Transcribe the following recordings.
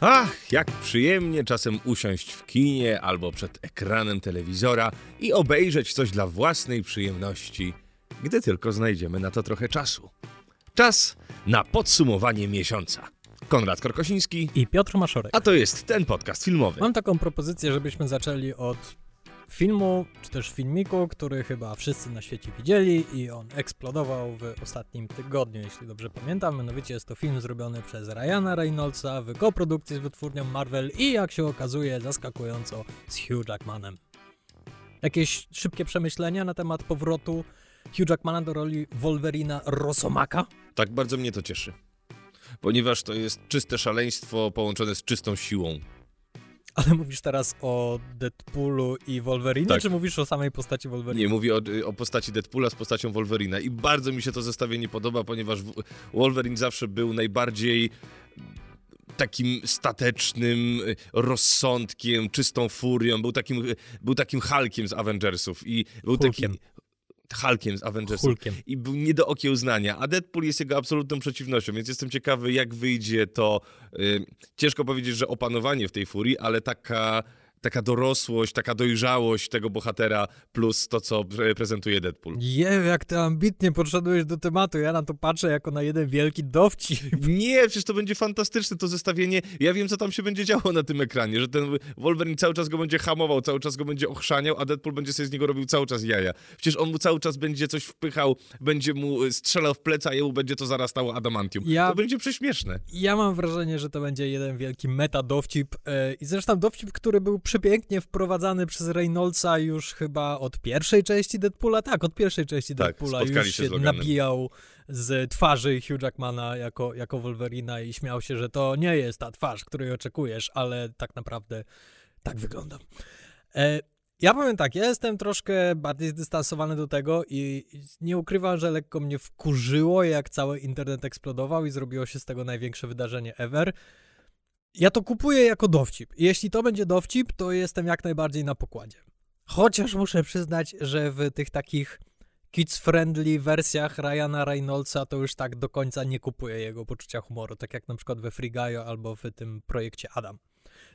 Ach, jak przyjemnie czasem usiąść w kinie albo przed ekranem telewizora i obejrzeć coś dla własnej przyjemności, gdy tylko znajdziemy na to trochę czasu. Czas na podsumowanie miesiąca. Konrad Korkosiński, I Piotr Maszorek. a to jest ten podcast filmowy. Mam taką propozycję, żebyśmy zaczęli od filmu, czy też filmiku, który chyba wszyscy na świecie widzieli i on eksplodował w ostatnim tygodniu, jeśli dobrze pamiętam. Mianowicie jest to film zrobiony przez Ryana Reynoldsa w koprodukcji z wytwórnią Marvel i jak się okazuje zaskakująco z Hugh Jackmanem. Jakieś szybkie przemyślenia na temat powrotu Hugh Jackmana do roli Wolverina Rosomaka? Tak bardzo mnie to cieszy. Ponieważ to jest czyste szaleństwo połączone z czystą siłą. Ale mówisz teraz o Deadpoolu i Wolverinie, Tak. czy mówisz o samej postaci Wolverina? Nie, mówię o, o postaci Deadpoola z postacią Wolverina i bardzo mi się to zestawienie podoba, ponieważ Wolverine zawsze był najbardziej takim statecznym y, rozsądkiem, czystą furią, był takim, był takim Hulkiem z Avengersów i był Hulkiem. taki Hulkiem z Avengersów Hulkiem. i był nie do okiełznania, a Deadpool jest jego absolutną przeciwnością, więc jestem ciekawy, jak wyjdzie to. Ciężko powiedzieć, że opanowanie w tej furii, ale taka, taka dorosłość, taka dojrzałość tego bohatera plus to, co pre- prezentuje Deadpool. Jeju, jak ty ambitnie podszedłeś do tematu. Ja na to patrzę jako na jeden wielki dowcip. Nie, przecież to będzie fantastyczne to zestawienie. Ja wiem, co tam się będzie działo na tym ekranie, że ten Wolverine cały czas go będzie hamował, cały czas go będzie ochrzaniał, a Deadpool będzie sobie z niego robił cały czas jaja. Przecież on mu cały czas będzie coś wpychał, będzie mu y, strzelał w pleca, a jemu będzie to zarastało adamantium. Ja- To będzie prześmieszne. Ja mam wrażenie, że to będzie jeden wielki meta dowcip. e, I zresztą dowcip, który był przepięknie wprowadzany przez Reynoldsa już chyba od pierwszej części Deadpoola. Tak, od pierwszej części Tak, Deadpoola już się się nabijał z twarzy Hugh Jackmana jako, jako Wolverina i śmiał się, że to nie jest ta twarz, której oczekujesz, ale tak naprawdę tak wyglądam. E, ja powiem tak, ja jestem troszkę bardziej zdystansowany do tego i nie ukrywam, że lekko mnie wkurzyło, jak cały internet eksplodował i zrobiło się z tego największe wydarzenie ever. Ja to kupuję jako dowcip. Jeśli to będzie dowcip, to jestem jak najbardziej na pokładzie. Chociaż muszę przyznać, że w tych takich kids-friendly wersjach Ryana Reynoldsa to już tak do końca nie kupuję jego poczucia humoru, tak jak na przykład we Free Guy albo w tym projekcie Adam.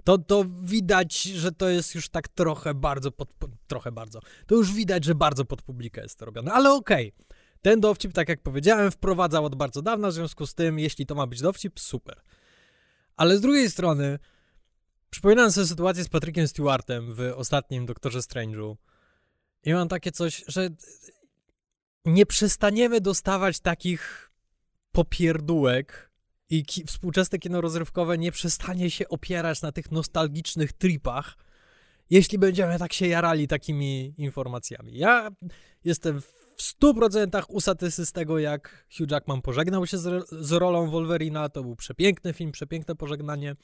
To, to widać, że to jest już tak trochę bardzo pod, trochę bardzo. To już widać, że bardzo pod publikę jest to robione, ale okej. Ten dowcip, tak jak powiedziałem, wprowadzał od bardzo dawna, w związku z tym, jeśli to ma być dowcip, super. Ale z drugiej strony, przypominam sobie sytuację z Patrickiem Stewartem w ostatnim Doktorze Strange'u i mam takie coś, że nie przestaniemy dostawać takich popierdółek i ki- współczesne kino rozrywkowe nie przestanie się opierać na tych nostalgicznych tripach, jeśli będziemy tak się jarali takimi informacjami. Ja jestem 100% usatysy z tego, jak Hugh Jackman pożegnał się z, z rolą Wolverina. To był przepiękny film, przepiękne pożegnanie.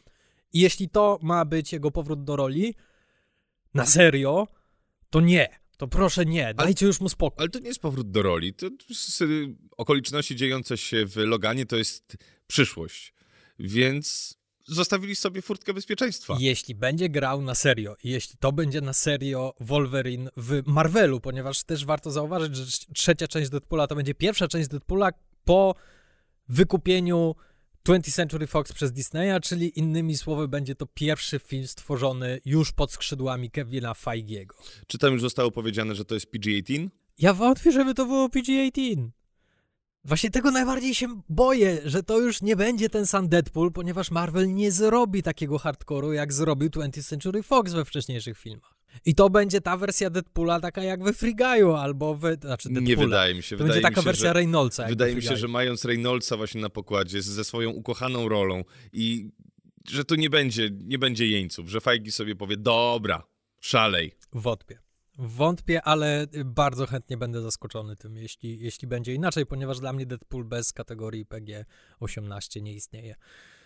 I jeśli to ma być jego powrót do roli, na serio, to nie. To proszę nie, dajcie już mu spokój. Ale to nie jest powrót do roli. To, to okoliczności dziejące się w Loganie to jest przyszłość. Więc zostawili sobie furtkę bezpieczeństwa. Jeśli będzie grał na serio i jeśli to będzie na serio Wolverine w Marvelu, ponieważ też warto zauważyć, że trzecia część Deadpoola to będzie pierwsza część Deadpoola po wykupieniu 20th Century Fox przez Disneya, czyli innymi słowy będzie to pierwszy film stworzony już pod skrzydłami Kevina Feigiego. Czy tam już zostało powiedziane, że to jest PG-18? Ja wątpię, żeby to było PG-18. Właśnie tego najbardziej się boję, że to już nie będzie ten sam Deadpool, ponieważ Marvel nie zrobi takiego hardkoru, jak zrobił 20th Century Fox we wcześniejszych filmach. I to będzie ta wersja Deadpoola taka jak we Free Guy'u, albo w... Znaczy Deadpoola. Nie wydaje mi się. To wydaje będzie taka się, wersja że... Reynoldsa. Wydaje we mi się, że mając Reynoldsa właśnie na pokładzie ze swoją ukochaną rolą i że tu nie będzie, nie będzie jeńców, że Fajgi sobie powie, dobra, szalej. Wątpię. Wątpię, ale bardzo chętnie będę zaskoczony tym, jeśli, jeśli będzie inaczej, ponieważ dla mnie Deadpool bez kategorii PG-18 nie istnieje.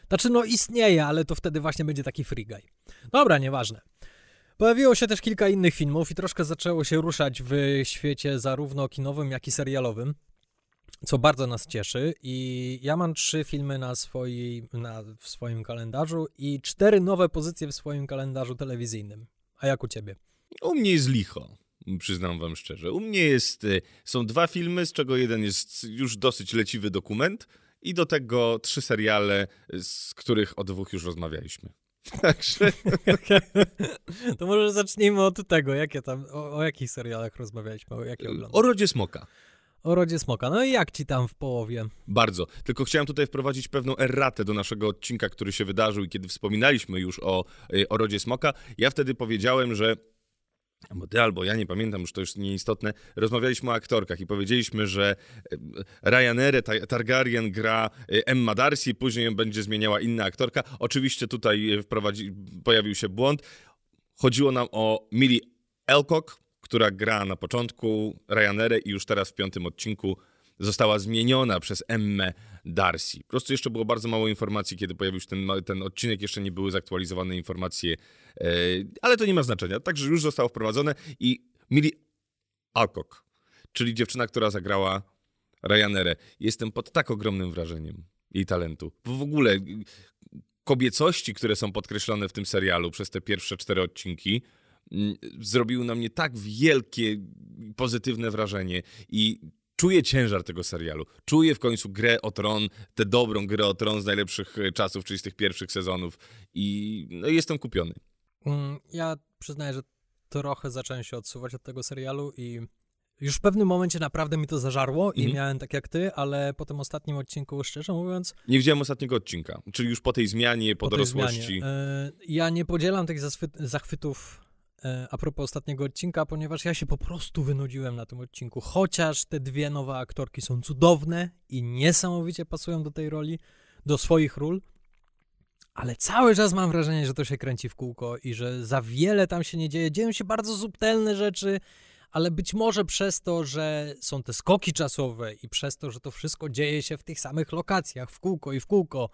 Znaczy, no istnieje, ale to wtedy właśnie będzie taki free guy. Dobra, nieważne. Pojawiło się też kilka innych filmów i troszkę zaczęło się ruszać w świecie zarówno kinowym, jak i serialowym, co bardzo nas cieszy. I ja mam trzy filmy na, swojej, na, w swoim kalendarzu i cztery nowe pozycje w swoim kalendarzu telewizyjnym. A jak u ciebie? U mnie jest licho, przyznam wam szczerze. U mnie jest, y, są dwa filmy, z czego jeden jest już dosyć leciwy dokument i do tego trzy seriale, z których o dwóch już rozmawialiśmy. Także. to może zacznijmy od tego, jakie tam, o, o jakich serialach rozmawialiśmy, o jakie O Rodzie Smoka. O Rodzie Smoka. No i jak ci tam w połowie? Bardzo. Tylko chciałem tutaj wprowadzić pewną erratę do naszego odcinka, który się wydarzył i kiedy wspominaliśmy już o, y, o Rodzie Smoka, ja wtedy powiedziałem, że albo ty, albo ja, nie pamiętam, już to już nieistotne, rozmawialiśmy o aktorkach i powiedzieliśmy, że y, Ryanair Targaryen gra y, Emma Darcy, później będzie zmieniała inna aktorka. Oczywiście tutaj wprowadzi, pojawił się błąd. Chodziło nam o Millie Elcock, która gra na początku Ryanerę i już teraz w piątym odcinku została zmieniona przez Emmę Darcy. Po prostu jeszcze było bardzo mało informacji, kiedy pojawił się ten, ten odcinek, jeszcze nie były zaktualizowane informacje, e, ale to nie ma znaczenia. Także już zostało wprowadzone i Millie Alcock, czyli dziewczyna, która zagrała Ryanerę. Jestem pod tak ogromnym wrażeniem jej talentu. W ogóle kobiecości, które są podkreślone w tym serialu przez te pierwsze cztery odcinki, Mm, zrobiły na mnie tak wielkie, pozytywne wrażenie i czuję ciężar tego serialu. Czuję w końcu grę o tron, tę dobrą grę o tron z najlepszych e, czasów, czyli z tych pierwszych sezonów i no, jestem kupiony. Mm, ja przyznaję, że trochę zacząłem się odsuwać od tego serialu i już w pewnym momencie naprawdę mi to zażarło i mhm. miałem tak jak ty, ale po tym ostatnim odcinku, szczerze mówiąc... Nie widziałem ostatniego odcinka, czyli już po tej zmianie, po, po dorosłości. Zmianie. E, ja nie podzielam tych zachwytów a propos ostatniego odcinka, ponieważ ja się po prostu wynudziłem na tym odcinku. Chociaż te dwie nowe aktorki są cudowne i niesamowicie pasują do tej roli, do swoich ról, ale cały czas mam wrażenie, że to się kręci w kółko i że za wiele tam się nie dzieje. Dzieją się bardzo subtelne rzeczy, ale być może przez to, że są te skoki czasowe i przez to, że to wszystko dzieje się w tych samych lokacjach, w kółko i w kółko,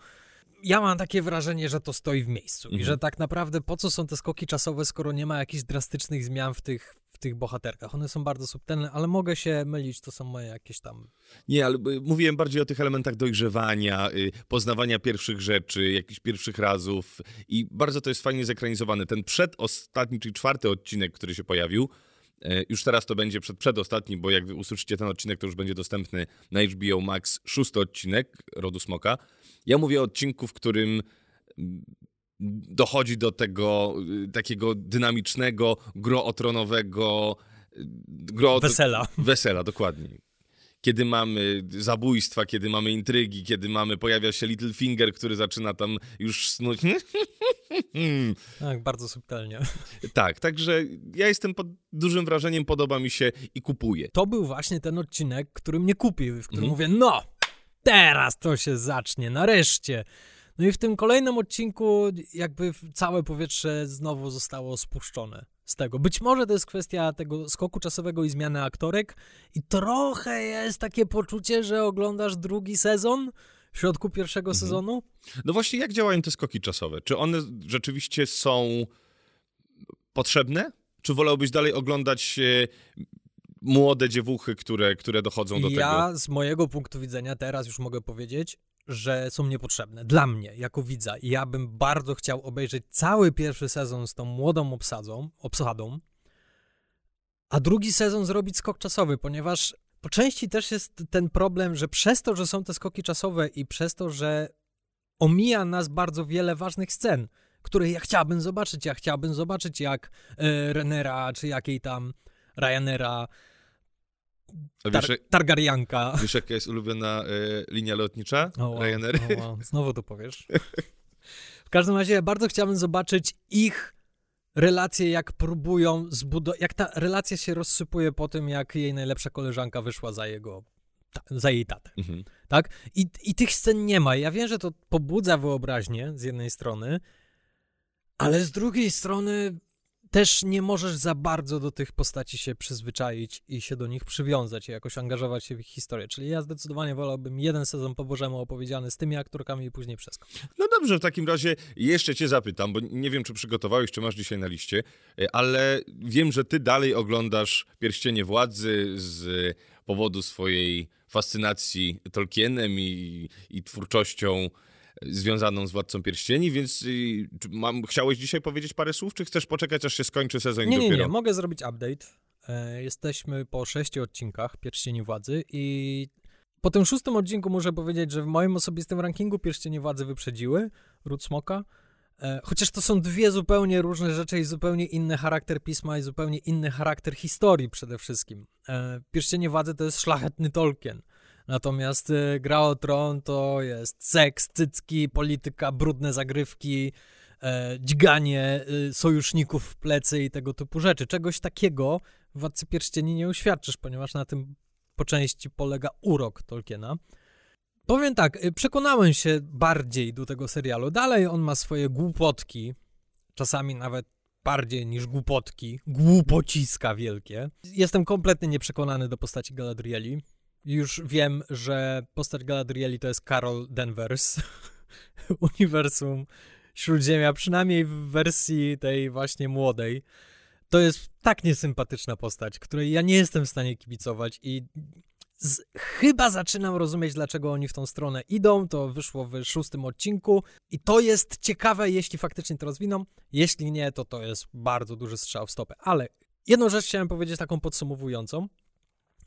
ja mam takie wrażenie, że to stoi w miejscu mhm. i że tak naprawdę po co są te skoki czasowe, skoro nie ma jakichś drastycznych zmian w tych, w tych bohaterkach. One są bardzo subtelne, ale mogę się mylić, to są moje jakieś tam... Nie, ale y, mówiłem bardziej o tych elementach dojrzewania, y, poznawania pierwszych rzeczy, jakichś pierwszych razów i bardzo to jest fajnie zekranizowane. Ten przedostatni, czyli czwarty odcinek, który się pojawił, już teraz to będzie przed, przedostatni, bo jak usłyszycie ten odcinek, to już będzie dostępny na HBO Max, szósty odcinek Rodu Smoka. Ja mówię o odcinku, w którym dochodzi do tego y, takiego dynamicznego, grootronowego... Y, gro... Wesela. Wesela, dokładnie. Kiedy mamy zabójstwa, kiedy mamy intrygi, kiedy mamy, pojawia się Littlefinger, który zaczyna tam już snuć. Tak, bardzo subtelnie. Tak, także ja jestem pod dużym wrażeniem, podoba mi się i kupuję. To był właśnie ten odcinek, który mnie kupił, w którym mhm. mówię, no, teraz to się zacznie, nareszcie. No i w tym kolejnym odcinku jakby całe powietrze znowu zostało spuszczone z tego. Być może to jest kwestia tego skoku czasowego i zmiany aktorek i trochę jest takie poczucie, że oglądasz drugi sezon w środku pierwszego mhm. sezonu. No właśnie, jak działają te skoki czasowe? Czy one rzeczywiście są potrzebne? Czy wolałbyś dalej oglądać młode dziewuchy, które, które dochodzą do ja, tego. Ja z mojego punktu widzenia teraz już mogę powiedzieć, że są niepotrzebne. Dla mnie, jako widza. I ja bym bardzo chciał obejrzeć cały pierwszy sezon z tą młodą obsadzą, obsadą, a drugi sezon zrobić skok czasowy, ponieważ po części też jest ten problem, że przez to, że są te skoki czasowe i przez to, że omija nas bardzo wiele ważnych scen, które ja chciałbym zobaczyć. Ja chciałbym zobaczyć, jak e, Renera, czy jakiej tam Ryanaira Tar wiesz, Targaryanka. Wiesz, jaka jest ulubiona y, linia lotnicza oh, wow, Ryanair? Oh, wow. Znowu to powiesz. w każdym razie bardzo chciałbym zobaczyć ich relacje, jak próbują zbudować, jak ta relacja się rozsypuje po tym, jak jej najlepsza koleżanka wyszła za jego, za jej tatę. Mhm. Tak? I, I tych scen nie ma. Ja wiem, że to pobudza wyobraźnię z jednej strony, ale z drugiej strony też nie możesz za bardzo do tych postaci się przyzwyczaić i się do nich przywiązać i jakoś angażować się w ich historię. Czyli ja zdecydowanie wolałbym jeden sezon po Bożemu opowiedziany z tymi aktorkami i później przeskok. No dobrze, w takim razie jeszcze cię zapytam, bo nie wiem, czy przygotowałeś, czy masz dzisiaj na liście, e, ale wiem, że ty dalej oglądasz Pierścienie Władzy z powodu swojej fascynacji Tolkienem i, i twórczością związaną z Władcą Pierścieni, więc y, mam, chciałeś dzisiaj powiedzieć parę słów, czy chcesz poczekać, aż się skończy sezon nie, dopiero? Nie, nie, mogę zrobić update. E, jesteśmy po sześciu odcinkach Pierścieni Władzy i po tym szóstym odcinku muszę powiedzieć, że w moim osobistym rankingu Pierścienie Władzy wyprzedziły Ród Smoka. E, chociaż to są dwie zupełnie różne rzeczy i zupełnie inny charakter pisma i zupełnie inny charakter historii przede wszystkim. E, Pierścienie Władzy to jest szlachetny Tolkien. Natomiast e, Gra o Tron to jest seks, cycki, polityka, brudne zagrywki, e, dźganie e, sojuszników w plecy i tego typu rzeczy. Czegoś takiego w Władcy Pierścieni nie uświadczysz, ponieważ na tym po części polega urok Tolkiena. Powiem tak, y, przekonałem się bardziej do tego serialu. Dalej on ma swoje głupotki, czasami nawet bardziej niż głupotki, głupociska wielkie. Jestem kompletnie nieprzekonany do postaci Galadrieli. Już wiem, że postać Galadrieli to jest Carol Danvers. Uniwersum Śródziemia, przynajmniej w wersji tej właśnie młodej. To jest tak niesympatyczna postać, której ja nie jestem w stanie kibicować i z, chyba zaczynam rozumieć, dlaczego oni w tą stronę idą. To wyszło w szóstym odcinku i to jest ciekawe, jeśli faktycznie to rozwiną. Jeśli nie, to to jest bardzo duży strzał w stopę. Ale jedną rzecz chciałem powiedzieć taką podsumowującą.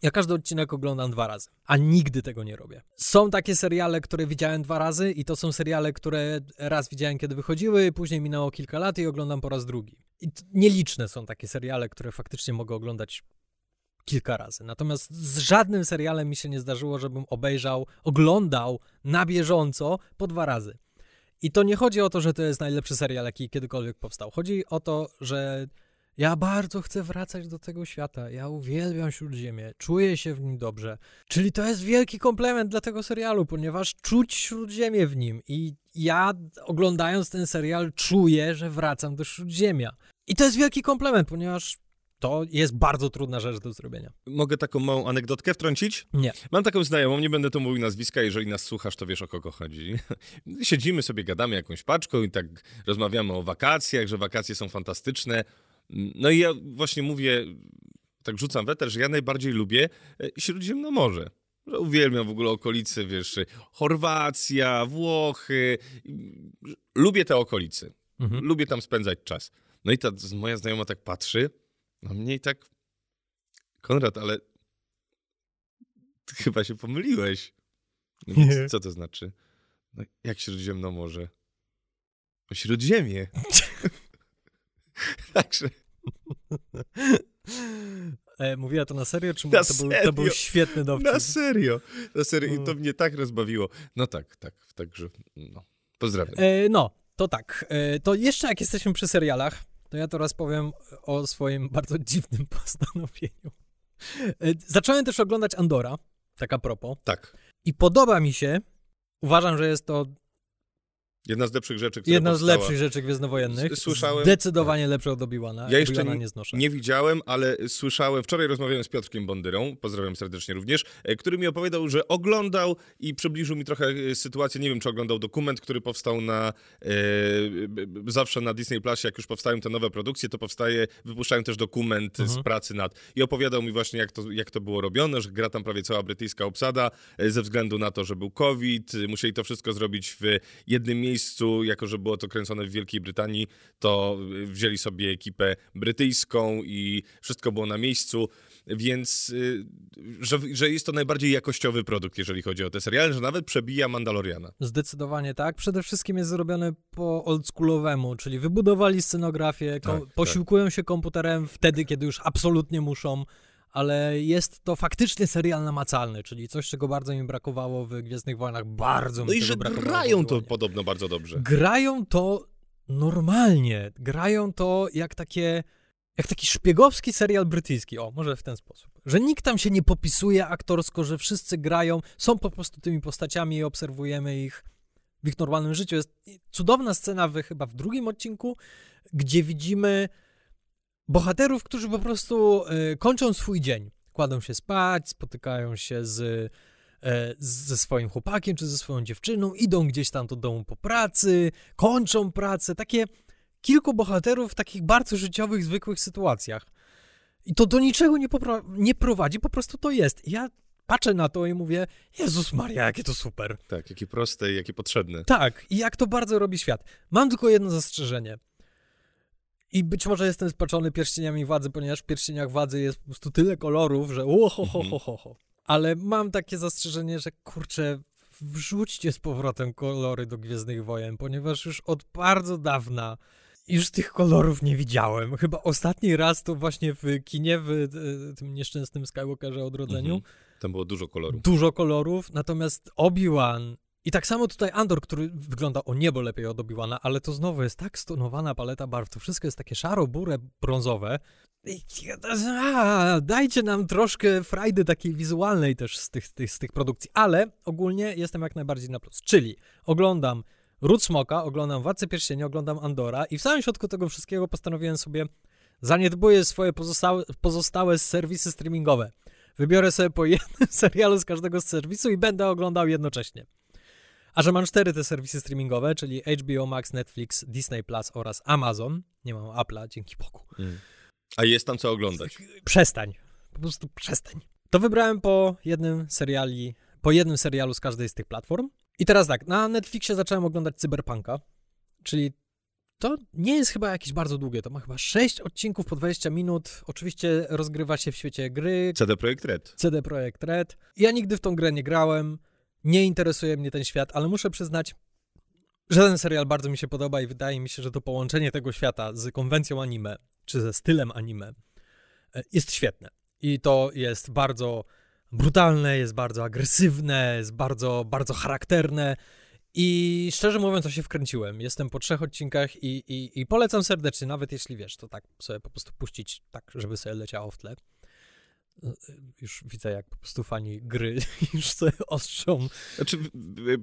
Ja każdy odcinek oglądam dwa razy, a nigdy tego nie robię. Są takie seriale, które widziałem dwa razy i to są seriale, które raz widziałem, kiedy wychodziły, później minęło kilka lat i oglądam po raz drugi. I nieliczne są takie seriale, które faktycznie mogę oglądać kilka razy. Natomiast z żadnym serialem mi się nie zdarzyło, żebym obejrzał, oglądał na bieżąco po dwa razy. I to nie chodzi o to, że to jest najlepszy serial, jaki kiedykolwiek powstał. Chodzi o to, że ja bardzo chcę wracać do tego świata. Ja uwielbiam Śródziemie, czuję się w nim dobrze. Czyli to jest wielki komplement dla tego serialu, ponieważ czuć Śródziemie w nim. I ja oglądając ten serial czuję, że wracam do Śródziemia. I to jest wielki komplement, ponieważ to jest bardzo trudna rzecz do zrobienia. Mogę taką małą anegdotkę wtrącić? Nie. Mam taką znajomą, nie będę tu mówił nazwiska, jeżeli nas słuchasz, to wiesz o kogo chodzi. Siedzimy sobie, gadamy jakąś paczką i tak rozmawiamy o wakacjach, że wakacje są fantastyczne. No i ja właśnie mówię, tak rzucam weter, że ja najbardziej lubię e, Śródziemno Morze. Że uwielbiam w ogóle okolice, wiesz, Chorwacja, Włochy. Lubię te okolice. Mhm. Lubię tam spędzać czas. No i ta moja znajoma tak patrzy na mnie i tak... Konrad, ale ty chyba się pomyliłeś. No co to znaczy? No, jak Śródziemno Morze? O Śródziemie. Także... E, mówiła to na serio, czy na to, serio? Był, to był świetny dowcip? Na serio, na serio. I to mnie tak rozbawiło. No tak, tak, także no. Pozdrawiam. E, no, to tak. E, to jeszcze jak jesteśmy przy serialach, to ja teraz powiem o swoim bardzo dziwnym postanowieniu. E, zacząłem też oglądać Andora, tak a propos. Tak. I podoba mi się, uważam, że jest to Jedna z lepszych rzeczy, które Jedna powstała. z lepszych rzeczy Gwiezdnowojennych. Słyszałem. Zdecydowanie lepsze od Obi-Wana. Ja jeszcze nie, nie, widziałem, ale słyszałem. Wczoraj rozmawiałem z Piotrkiem Bondyrą, pozdrawiam serdecznie również, e, który mi opowiadał, że oglądał i przybliżył mi trochę e, sytuację. Nie wiem, czy oglądał dokument, który powstał na. E, zawsze na Disney Plus, jak już powstają te nowe produkcje, to powstaje, wypuszczają też dokument mhm. z pracy nad. I opowiadał mi właśnie, jak to, jak to było robione, że gra tam prawie cała brytyjska obsada, e, ze względu na to, że był COVID, musieli to wszystko zrobić w jednym miejscu miejscu, jako że było to kręcone w Wielkiej Brytanii, to wzięli sobie ekipę brytyjską i wszystko było na miejscu, więc y, że, że jest to najbardziej jakościowy produkt, jeżeli chodzi o te seriale, że nawet przebija Mandaloriana. Zdecydowanie tak. Przede wszystkim jest zrobione po oldschoolowemu, czyli wybudowali scenografię, tak, tak. posiłkują tak. się komputerem wtedy, kiedy już absolutnie muszą ale jest to faktycznie serial namacalny, czyli coś, czego bardzo mi brakowało w Gwiezdnych Wojnach. Bardzo mi No i że grają to podobno bardzo dobrze. Grają to normalnie. Grają to jak takie jak taki szpiegowski serial brytyjski. O, może w ten sposób. Że nikt tam się nie popisuje aktorsko, że wszyscy grają, są po prostu tymi postaciami i obserwujemy ich w ich normalnym życiu. Jest cudowna scena w, chyba w drugim odcinku, gdzie widzimy bohaterów, którzy po prostu y, kończą swój dzień. Kładą się spać, spotykają się z, y, ze swoim chłopakiem czy ze swoją dziewczyną, idą gdzieś tam do domu po pracy, kończą pracę. Takie kilku bohaterów w takich bardzo życiowych, zwykłych sytuacjach. I to do niczego nie, nie prowadzi, po prostu to jest. I ja patrzę na to i mówię, Jezus Maria, jakie to super. Tak, jakie proste i jakie potrzebne. Tak, i jak to bardzo robi świat. Mam tylko jedno zastrzeżenie. I być może jestem spaczony pierścieniami władzy, ponieważ w pierścieniach władzy jest po prostu tyle kolorów, że ho, ho, ho, ho, ho. ale mam takie zastrzeżenie, że kurczę, wrzućcie z powrotem kolory do Gwiezdnych Wojen, ponieważ już od bardzo dawna już tych kolorów nie widziałem. Chyba ostatni raz to właśnie w kinie, w e, tym nieszczęsnym Skywalkerze Odrodzeniu. Mhm. Tam było dużo kolorów. Dużo kolorów, natomiast Obi-Wan i tak samo tutaj Andor, który wygląda o niebo lepiej od Obi-Wana, ale to znowu jest tak stonowana paleta barw, to wszystko jest takie szaro, burę, brązowe. A, dajcie nam troszkę frajdy takiej wizualnej też z tych, tych, z tych produkcji, ale ogólnie jestem jak najbardziej na plus, czyli oglądam Ród Smoka, oglądam Władcę Pierścienia, oglądam Andora i w samym środku tego wszystkiego postanowiłem sobie zaniedbuję swoje pozostałe, pozostałe serwisy streamingowe. Wybiorę sobie po jednym serialu z każdego z serwisu i będę oglądał jednocześnie. A że mam cztery te serwisy streamingowe, czyli HBO Max, Netflix, Disney Plus oraz Amazon. Nie mam Apple'a, dzięki Bogu. Mm. A jest tam co oglądać? Przestań. Po prostu przestań. To wybrałem po jednym seriali, po jednym serialu z każdej z tych platform. I teraz tak, na Netflixie zacząłem oglądać Cyberpunka, czyli to nie jest chyba jakieś bardzo długie, to ma chyba 6 odcinków po 20 minut. Oczywiście rozgrywa się w świecie gry. CD Projekt Red. CD Projekt Red. Ja nigdy w tą grę nie grałem, nie interesuje mnie ten świat, ale muszę przyznać, że ten serial bardzo mi się podoba i wydaje mi się, że to połączenie tego świata z konwencją anime, czy ze stylem anime, e, jest świetne. I to jest bardzo brutalne, jest bardzo agresywne, jest bardzo, bardzo charakterne. I szczerze mówiąc, to się wkręciłem. Jestem po trzech odcinkach i, i, i polecam serdecznie, nawet jeśli wiesz, to tak sobie po prostu puścić, tak, żeby sobie leciało w tle już widzę, jak po prostu fani gry już sobie ostrzą. Znaczy,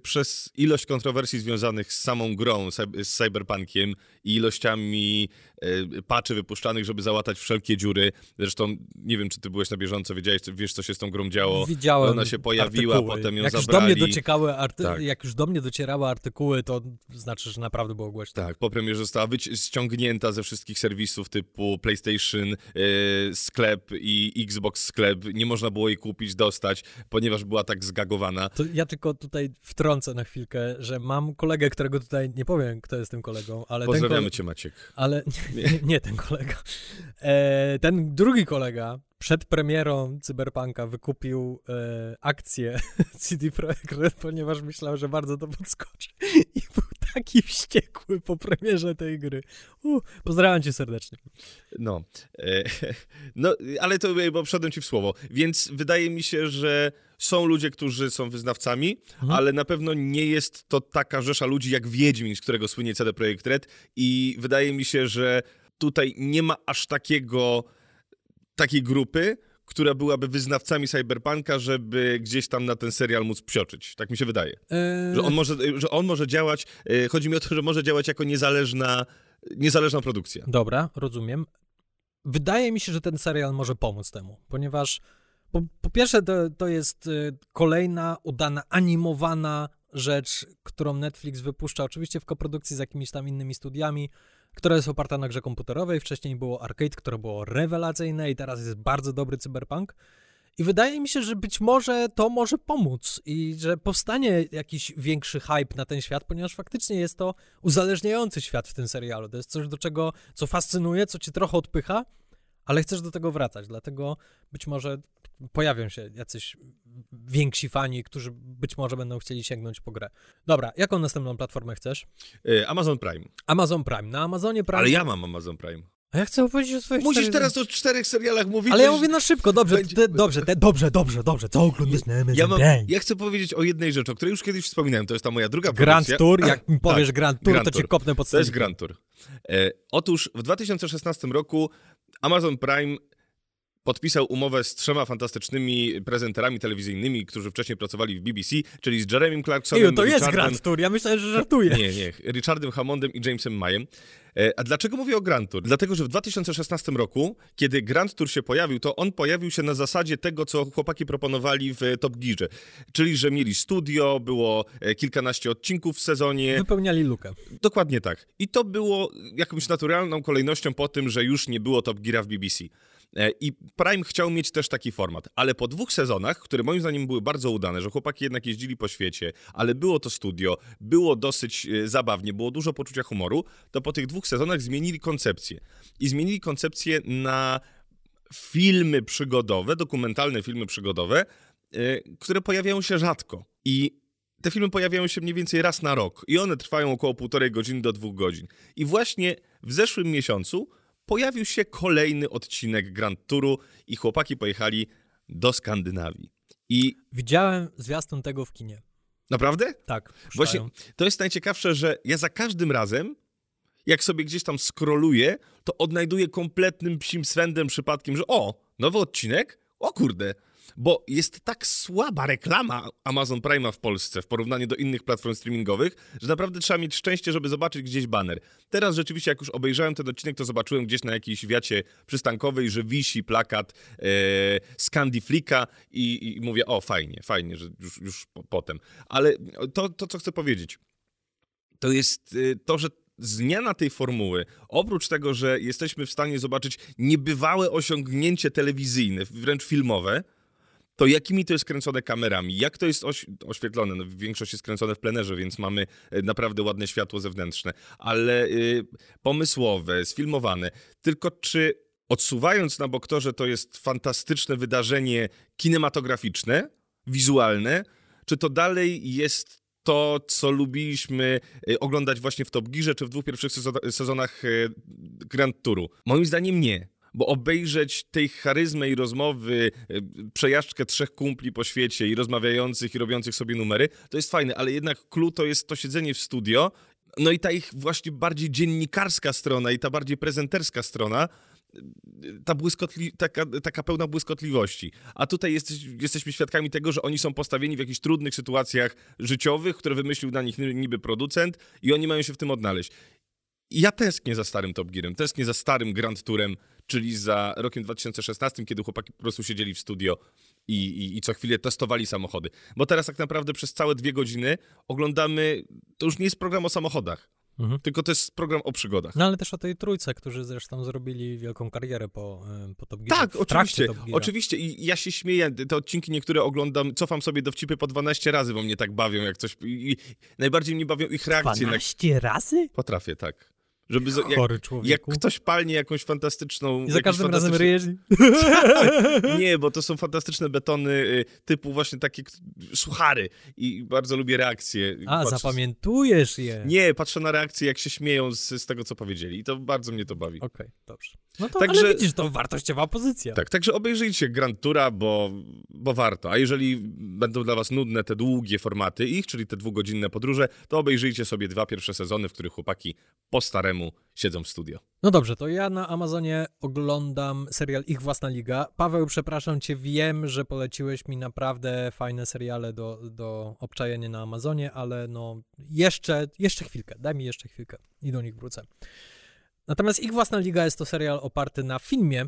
przez ilość kontrowersji związanych z samą grą, z cyberpunkiem i ilościami e, patchy wypuszczanych, żeby załatać wszelkie dziury. Zresztą, nie wiem, czy ty byłeś na bieżąco, wiedziałeś, wiesz, co się z tą grą działo. Widziałem Ona się pojawiła, artykuły. potem ją jak zabrali. Już do mnie dociekały arty- tak. Jak już do mnie docierały artykuły, to znaczy, że naprawdę było głośno. Tak, po premierze została ściągnięta ze wszystkich serwisów typu PlayStation, yy, sklep i Xbox sklep, nie można było jej kupić, dostać, ponieważ była tak zgagowana. To ja tylko tutaj wtrącę na chwilkę, że mam kolegę, którego tutaj nie powiem, kto jest tym kolegą, ale Pozdrawiamy ten cię, Maciek. Ale nie, nie, ten kolega. E, ten drugi kolega przed premierą Cyberpunka wykupił e, akcję CD Projekt Red, ponieważ myślał, że bardzo to podskoczy. I był taki wściekły po premierze tej gry. Uh, pozdrawiam cię serdecznie. No, e, no, ale to, bo wszedłem ci w słowo. Więc wydaje mi się, że są ludzie, którzy są wyznawcami, mhm. ale na pewno nie jest to taka rzesza ludzi jak Wiedźmin, z którego słynie CD Projekt Red i wydaje mi się, że tutaj nie ma aż takiego takiej grupy, która byłaby wyznawcami cyberpunka, żeby gdzieś tam na ten serial móc psioczyć. Tak mi się wydaje. Eee... Że, on może, że on może działać, e, chodzi mi o to, że może działać jako niezależna, niezależna produkcja. Dobra, rozumiem. Wydaje mi się, że ten serial może pomóc temu, ponieważ po, po pierwsze to, to jest e, kolejna udana, animowana rzecz, którą Netflix wypuszcza, oczywiście w koprodukcji z jakimiś tam innymi studiami, która jest oparta na grze komputerowej. Wcześniej było Arcade, które było rewelacyjne i teraz jest bardzo dobry cyberpunk. I wydaje mi się, że być może to może pomóc i że powstanie jakiś większy hype na ten świat, ponieważ faktycznie jest to uzależniający świat w tym serialu. To jest coś, do czego, co fascynuje, co cię trochę odpycha, ale chcesz do tego wracać. Dlatego być może pojawią się jacyś więksi fani, którzy być może będą chcieli sięgnąć po grę. Dobra, jaką następną platformę chcesz? Y, Amazon Prime. Amazon Prime. Na Amazonie Prime. Ale ja mam Amazon Prime. A ja chcę opowiedzieć o swoich Musisz teraz o czterech serialach mówić. Ale ja mówię na szybko, dobrze, będzie... te, dobrze, te, dobrze, dobrze, dobrze, co oglądasz na Amazon ja, mam, ja chcę powiedzieć o jednej rzeczy, o której już kiedyś wspominałem, to jest ta moja druga Grand produkcja. Tour, jak mi powiesz tak, Grand Tour, Grand to cię kopnę pod To jest Grand Tour. E, otóż w 2016 roku Amazon Prime podpisał umowę z trzema fantastycznymi prezenterami telewizyjnymi, którzy wcześniej pracowali w BBC, czyli z Jeremym Clarksonem, Ej, to jest Grand Tour, ja myślałem, że żartuję. Nie, nie, Richardem Hammondem i Jamesem Mayem. E, a dlaczego mówię o Grand Tour? Dlatego, że w 2016 roku, kiedy Grand Tour się pojawił, to on pojawił się na zasadzie tego, co chłopaki proponowali w Top Gearze. Czyli, że mieli studio, było e, kilkanaście odcinków w sezonie. Wypełniali lukę. Dokładnie tak. I to było jakąś naturalną kolejnością po tym, że już nie było Top Geara w BBC. E, I Prime chciał mieć też taki format, ale po dwóch sezonach, które moim zdaniem były bardzo udane, że chłopaki jednak jeździli po świecie, ale było to studio, było dosyć e, zabawnie, było dużo poczucia humoru, to po tych dwóch sezonach zmienili koncepcję. I zmienili koncepcję na filmy przygodowe, dokumentalne filmy przygodowe, y, które pojawiają się rzadko. I te filmy pojawiają się mniej więcej raz na rok. I one trwają około półtorej godziny do dwóch godzin. I właśnie w zeszłym miesiącu pojawił się kolejny odcinek Grand Touru i chłopaki pojechali do Skandynawii. I Widziałem zwiastun tego w kinie. naprawdę? Tak. Właśnie to jest najciekawsze, że ja za każdym razem, jak sobie gdzieś tam skroluję, to odnajduję kompletnym psim swędem przypadkiem, że o, nowy odcinek? O kurde. Bo jest tak słaba reklama Amazon Prime'a w Polsce w porównaniu do innych platform streamingowych, że naprawdę trzeba mieć szczęście, żeby zobaczyć gdzieś baner. Teraz rzeczywiście, jak już obejrzałem ten odcinek, to zobaczyłem gdzieś na jakiejś wiacie przystankowej, że wisi plakat e, Scandiflika i, i mówię, o fajnie, fajnie, że już, już po, potem. Ale to, to, co chcę powiedzieć, to jest y, to, że zmiana tej formuły, oprócz tego, że jesteśmy w stanie zobaczyć niebywałe osiągnięcie telewizyjne, wręcz filmowe, to jakimi to jest kręcone kamerami, jak to jest oś oświetlone. No, większość jest kręcone w plenerze, więc mamy e, naprawdę ładne światło zewnętrzne, ale y, pomysłowe, sfilmowane. Tylko czy odsuwając na bok to, że to jest fantastyczne wydarzenie kinematograficzne, wizualne, czy to dalej jest to, co lubiliśmy y, oglądać właśnie w Top Gearze, czy w dwóch pierwszych sezo- sezonach Grand Touru? Moim zdaniem nie. Bo obejrzeć tej charyzmy i rozmowy, y, przejażdżkę trzech kumpli po świecie i rozmawiających i robiących sobie numery, to jest fajne, ale jednak clue to jest to siedzenie w studio, no i ta ich właśnie bardziej dziennikarska strona i ta bardziej prezenterska strona, y, ta błyskotli, taka, taka pełna błyskotliwości. A tutaj jesteś, jesteśmy świadkami tego, że oni są postawieni w jakichś trudnych sytuacjach życiowych, które wymyślił dla nich ni- niby producent i oni mają się w tym odnaleźć. Ja tęsknię za starym Top Gearem, tęsknię za starym Grand Tourem, czyli za rokiem 2016, kiedy chłopaki po prostu siedzieli w studio i, i, i co chwilę testowali samochody. Bo teraz tak naprawdę przez całe dwie godziny oglądamy, to już nie jest program o samochodach, Mhm. tylko to jest program o przygodach. No ale też o tej trójce, którzy zresztą zrobili wielką karierę po, po Top Gearze. Tak, oczywiście, oczywiście i ja się śmieję, te odcinki niektóre oglądam, cofam sobie dowcipy po 12 razy, bo mnie tak bawią, jak coś, i, najbardziej mnie bawią ich reakcje. Na... 12 razy? Potrafię, tak. Żeby, Chory jak ktoś palnie jakąś fantastyczną... I za każdym razem ryjesz. Nie, bo to są fantastyczne betony y, typu właśnie takie suchary i bardzo lubię reakcje. A, Patrzę- zapamiętujesz je. Nie, patrzę na reakcje, jak się śmieją z, z tego, co powiedzieli i to bardzo mnie to bawi. Okej, dobrze. No to, Także- ale widzisz, to wartościowa pozycja. Tak, także obejrzyjcie Grand Toura, bo, bo warto. A jeżeli będą dla was nudne te długie formaty ich, czyli te dwugodzinne podróże, to obejrzyjcie sobie dwa pierwsze sezony, w których chłopaki po staremu siedzą w studio. No dobrze, to ja na Amazonie oglądam serial Ich Własna Liga. Paweł, przepraszam cię, wiem, że poleciłeś mi naprawdę fajne seriale do, do obczajenia na Amazonie, ale no jeszcze, jeszcze chwilkę, daj mi jeszcze chwilkę i do nich wrócę. Natomiast Ich Własna Liga jest to serial oparty na filmie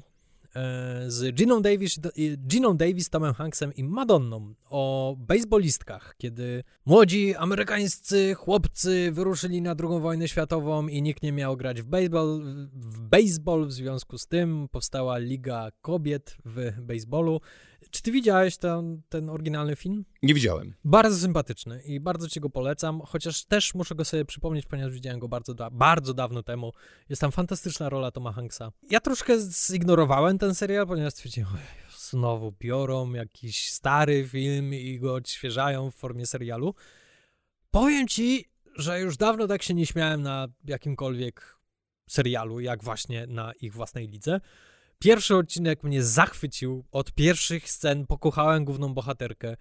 z Giną Davis, Giną Davis, Tomem Hanksem i Madonną o baseballistkach, kiedy młodzi amerykańscy chłopcy wyruszyli na II wojnę światową i nikt nie miał grać w baseball, w baseball, w związku z tym powstała Liga Kobiet w baseballu. Czy ty widziałeś ten, ten oryginalny film? Nie widziałem. Bardzo sympatyczny i bardzo ci go polecam, chociaż też muszę go sobie przypomnieć, ponieważ widziałem go bardzo, da- bardzo dawno temu. Jest tam fantastyczna rola Toma Hanksa. Ja troszkę zignorowałem ten serial, ponieważ stwierdziłem, "Oj, znowu biorą jakiś stary film i go odświeżają w formie serialu. Powiem ci, że już dawno tak się nie śmiałem na jakimkolwiek serialu, jak właśnie na ich własnej lidze. Pierwszy odcinek mnie zachwycił. Od pierwszych scen pokochałem główną bohaterkę.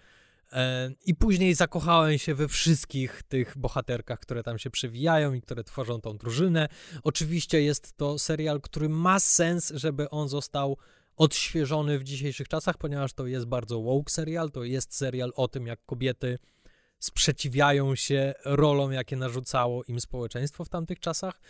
E, I później zakochałem się we wszystkich tych bohaterkach, które tam się przewijają i które tworzą tą drużynę. Oczywiście jest to serial, który ma sens, żeby on został odświeżony w dzisiejszych czasach, ponieważ to jest bardzo woke serial. To jest serial o tym, jak kobiety sprzeciwiają się rolom, jakie narzucało im społeczeństwo w tamtych czasach.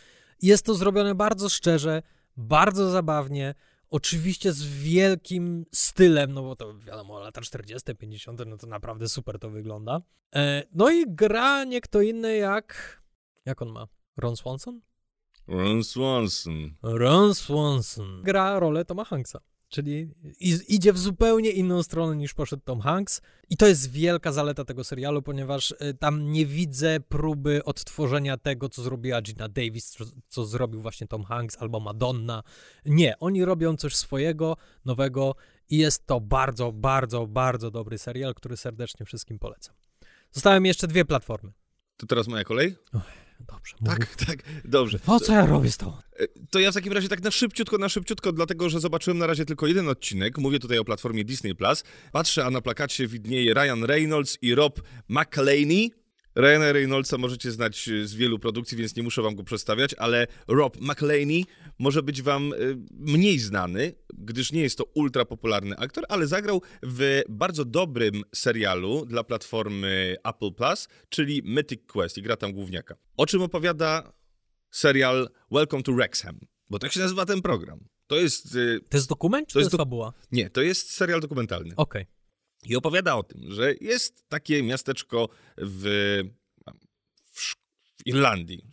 Jest to zrobione bardzo szczerze, bardzo zabawnie. Oczywiście z wielkim stylem, no bo to wiadomo, lata 40., 50., no to naprawdę super to wygląda. E, no i gra nie kto inny jak. Jak on ma? Ron Swanson? Ron Swanson. Ron Swanson. Gra rolę Toma Hanksa. Czyli idzie w zupełnie inną stronę niż poszedł Tom Hanks. I to jest wielka zaleta tego serialu, ponieważ y, tam nie widzę próby odtworzenia tego, co zrobiła Gina Davis, co, co zrobił właśnie Tom Hanks albo Madonna. Nie, oni robią coś swojego, nowego i jest to bardzo, bardzo, bardzo dobry serial, który serdecznie wszystkim polecam. Zostały mi jeszcze dwie platformy. To teraz moja kolej? Dobrze. Tak, mów. tak, dobrze. Po co ja robię z tą? E, To ja w takim razie tak na szybciutko, na szybciutko, dlatego że zobaczyłem na razie tylko jeden odcinek. Mówię tutaj o platformie Disney Plus. Patrzę, a na plakacie widnieje Ryan Reynolds i Rob McElhenney. Ryana Reynoldsa możecie znać z wielu produkcji, więc nie muszę wam go przedstawiać, ale Rob McElhenney może być wam e, mniej znany, gdyż nie jest to ultra popularny aktor, ale zagrał w bardzo dobrym serialu dla platformy Apple Plus, czyli Mythic Quest i gra tam główniaka. O czym opowiada serial Welcome to Wrexham, bo tak się nazywa ten program. To jest, y, To jest dokument, czy To to jest jest, do- fabuła? nie, to jest serial dokumentalny. Okej. I opowiada o tym, że jest takie miasteczko w, w, Irlandii,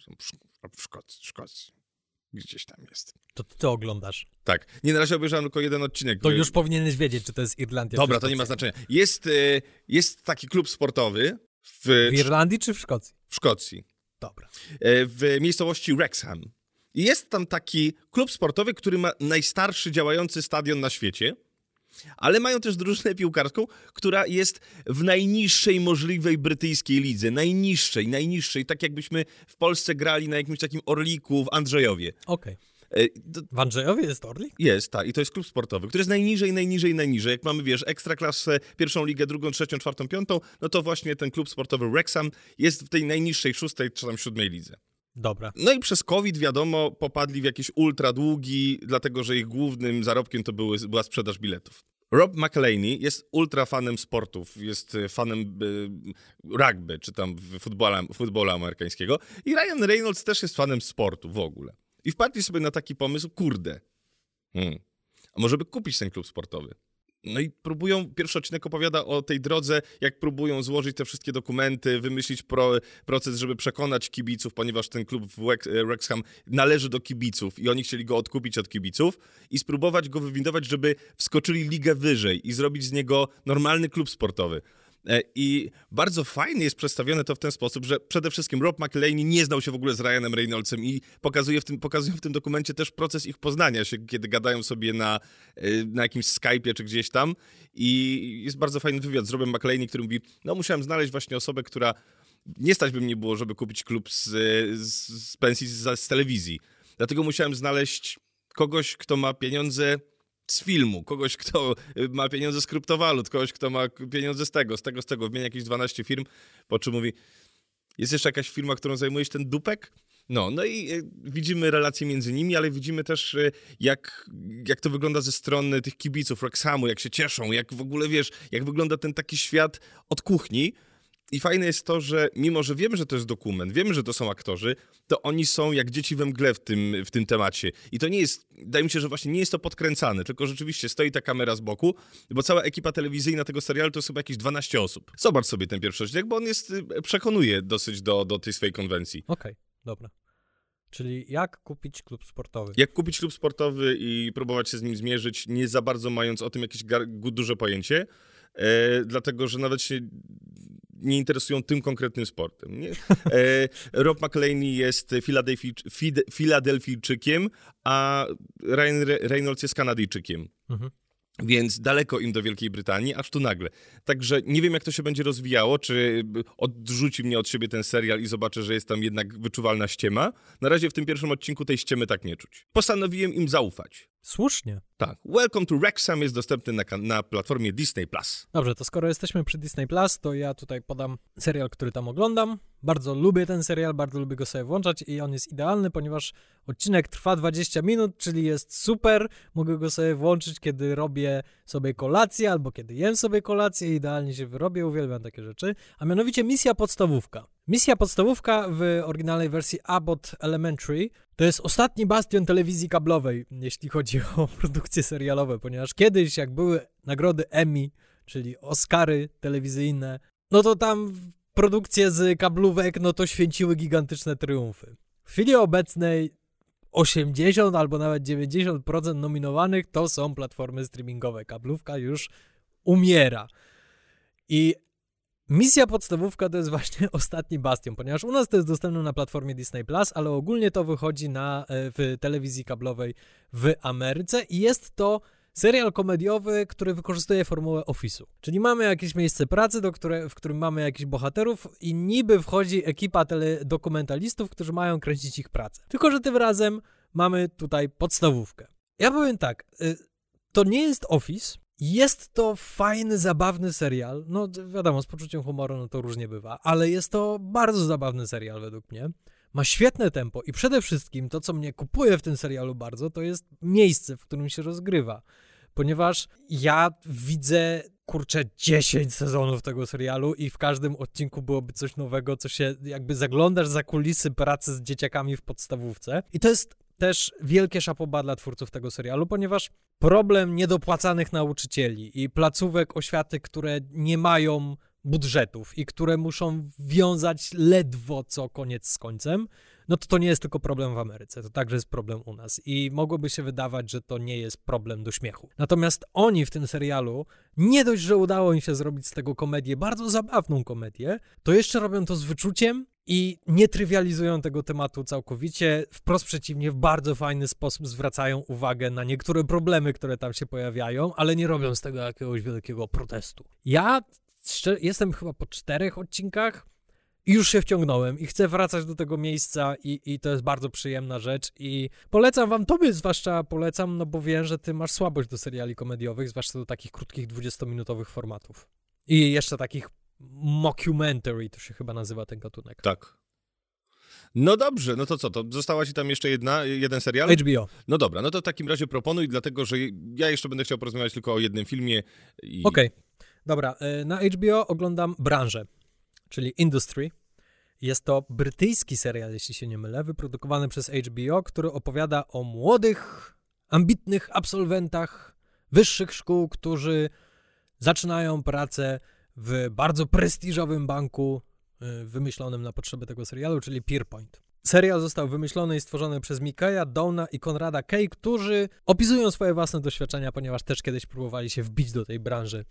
w Szkocji, Szkocji, gdzieś tam jest. To ty to oglądasz. Tak, nie na razie obejrzałem tylko jeden odcinek. To Y, już powinieneś wiedzieć, czy to jest Irlandia. Dobra, to nie ma znaczenia. Jest, y, jest taki klub sportowy w, W Irlandii czy w Szkocji? w Szkocji. Dobra. e, w miejscowości Wrexham. I jest tam taki klub sportowy, który ma najstarszy działający stadion na świecie, ale mają też drużynę piłkarską, która jest w najniższej możliwej brytyjskiej lidze. Najniższej, najniższej. Tak jakbyśmy w Polsce grali na jakimś takim Orliku w Andrzejowie. Okej. E, to W Andrzejowie jest Orlik? Jest, tak. I to jest klub sportowy, który jest najniżej, najniżej, najniżej. Jak mamy, wiesz, ekstraklasę, pierwszą ligę, drugą, trzecią, czwartą, piątą, no to właśnie ten klub sportowy Wrexham jest w tej najniższej, szóstej czy tam siódmej lidze. Dobra. No i przez COVID, wiadomo, popadli w jakieś ultra długi, dlatego że ich głównym zarobkiem to były, była sprzedaż biletów. Rob McElhenney jest ultra fanem sportów, jest e, fanem y, rugby, czy tam futbola, futbola amerykańskiego. I Ryan Reynolds też jest fanem sportu w ogóle. I wpadli sobie na taki pomysł, kurde, hmm, a może by kupić ten klub sportowy? No i próbują, pierwszy odcinek opowiada o tej drodze, jak próbują złożyć te wszystkie dokumenty, wymyślić pro, proces, żeby przekonać kibiców, ponieważ ten klub w e, Wrexham należy do kibiców i oni chcieli go odkupić od kibiców i spróbować go wywindować, żeby wskoczyli ligę wyżej i zrobić z niego normalny klub sportowy. E, I bardzo fajnie jest przedstawione to w ten sposób, że przede wszystkim Rob McElhenney nie znał się w ogóle z Ryanem Reynoldsem i pokazuje w tym, pokazują w tym dokumencie też proces ich poznania się, kiedy gadają sobie na, e, na jakimś Skype'ie czy gdzieś tam i jest bardzo fajny wywiad z Robem McElhenney, który mówi, no musiałem znaleźć właśnie osobę, która nie stać by mnie było, żeby kupić klub z, z, z pensji z, z telewizji. Dlatego musiałem znaleźć kogoś, kto ma pieniądze z filmu, kogoś, kto y, ma pieniądze z kryptowalut, kogoś, kto ma pieniądze z tego, z tego, z tego, wymienia jakieś 12 firm, po czym mówi, jest jeszcze jakaś firma, którą zajmujesz ten dupek? No, no i y, widzimy relacje między nimi, ale widzimy też, y, jak, jak to wygląda ze strony tych kibiców Wrexhamu, jak się cieszą, jak w ogóle, wiesz, jak wygląda ten taki świat od kuchni. I fajne jest to, że mimo, że wiemy, że to jest dokument, wiemy, że to są aktorzy, to oni są jak dzieci we mgle w tym, w tym temacie. I to nie jest, wydaje mi się, że właśnie nie jest to podkręcane, tylko rzeczywiście stoi ta kamera z boku, bo cała ekipa telewizyjna tego serialu to jest chyba jakieś 12 osób. Zobacz sobie ten pierwszy odcinek, bo on jest, y, przekonuje dosyć do, do tej swojej konwencji. Okej, dobra. Czyli jak kupić klub sportowy? Jak kupić klub sportowy i próbować się z nim zmierzyć, nie za bardzo mając o tym jakieś duże pojęcie, e, dlatego że nawet się nie interesują tym konkretnym sportem. Nie? E, Rob McElhenney jest Filadelfijczykiem, a Ryan Re- Reynolds jest Kanadyjczykiem. Mhm. Więc daleko im do Wielkiej Brytanii, aż tu nagle. Także nie wiem, jak to się będzie rozwijało, czy odrzuci mnie od siebie ten serial i zobaczę, że jest tam jednak wyczuwalna ściema. Na razie w tym pierwszym odcinku tej ściemy tak nie czuć. Postanowiłem im zaufać. Słusznie. Tak. Welcome to Wrexham jest dostępny na, na platformie Disney+. Plus. Dobrze, to skoro jesteśmy przy Disney Plus, to ja tutaj podam serial, który tam oglądam. Bardzo lubię ten serial, bardzo lubię go sobie włączać i on jest idealny, ponieważ odcinek trwa 20 minut, czyli jest super. Mogę go sobie włączyć, kiedy robię sobie kolację albo kiedy jem sobie kolację. Idealnie się wyrobię, uwielbiam takie rzeczy. A mianowicie misja podstawówka. Misja podstawówka w oryginalnej wersji Abbott Elementary to jest ostatni bastion telewizji kablowej, jeśli chodzi o produkcje serialowe, ponieważ kiedyś, jak były nagrody Emmy, czyli Oscary telewizyjne, no to tam produkcje z kablówek, no to święciły gigantyczne triumfy. W chwili obecnej 80 albo nawet 90% nominowanych to są platformy streamingowe. Kablówka już umiera. I misja podstawówka to jest właśnie ostatni bastion, ponieważ u nas to jest dostępne na platformie Disney Plus, ale ogólnie to wychodzi na, e, w telewizji kablowej w Ameryce i jest to serial komediowy, który wykorzystuje formułę Office'u. Czyli mamy jakieś miejsce pracy, do które, w którym mamy jakichś bohaterów i niby wchodzi ekipa teledokumentalistów, którzy mają kręcić ich pracę. Tylko, że tym razem mamy tutaj podstawówkę. Ja powiem tak, y, to nie jest Office, jest to fajny, zabawny serial. No wiadomo, z poczuciem humoru no to różnie bywa, ale jest to bardzo zabawny serial według mnie. Ma świetne tempo i przede wszystkim to, co mnie kupuje w tym serialu bardzo, to jest miejsce, w którym się rozgrywa. Ponieważ ja widzę, kurczę, 10 sezonów tego serialu i w każdym odcinku byłoby coś nowego, co się jakby zaglądasz za kulisy pracy z dzieciakami w podstawówce. I to jest też wielkie szapoba dla twórców tego serialu, ponieważ problem niedopłacanych nauczycieli i placówek oświaty, które nie mają budżetów i które muszą wiązać ledwo co koniec z końcem, no to to nie jest tylko problem w Ameryce, to także jest problem u nas i mogłoby się wydawać, że to nie jest problem do śmiechu. Natomiast oni w tym serialu, nie dość, że udało im się zrobić z tego komedię, bardzo zabawną komedię, to jeszcze robią to z wyczuciem i nie trywializują tego tematu całkowicie, wprost przeciwnie, w bardzo fajny sposób zwracają uwagę na niektóre problemy, które tam się pojawiają, ale nie robią z tego jakiegoś wielkiego protestu. Ja jestem chyba po czterech odcinkach i już się wciągnąłem i chcę wracać do tego miejsca i, i to jest bardzo przyjemna rzecz i polecam wam, tobie zwłaszcza polecam, no bo wiem, że ty masz słabość do seriali komediowych, zwłaszcza do takich krótkich 20-minutowych formatów. I jeszcze takich mockumentary, to się chyba nazywa ten gatunek. Tak. No dobrze, no to co, to została ci tam jeszcze jedna, jeden serial? HBO. No dobra, no to w takim razie proponuj, dlatego że ja jeszcze będę chciał porozmawiać tylko o jednym filmie. I... Okej, okay. dobra. Y, na HBO oglądam Branżę, czyli Industry. Jest to brytyjski serial, jeśli się nie mylę, wyprodukowany przez HBO, który opowiada o młodych, ambitnych absolwentach wyższych szkół, którzy zaczynają pracę w bardzo prestiżowym banku y, wymyślonym na potrzeby tego serialu, czyli Pierpoint. Serial został wymyślony i stworzony przez Mikaela Downa i Konrada Kay, którzy opisują swoje własne doświadczenia, ponieważ też kiedyś próbowali się wbić do tej branży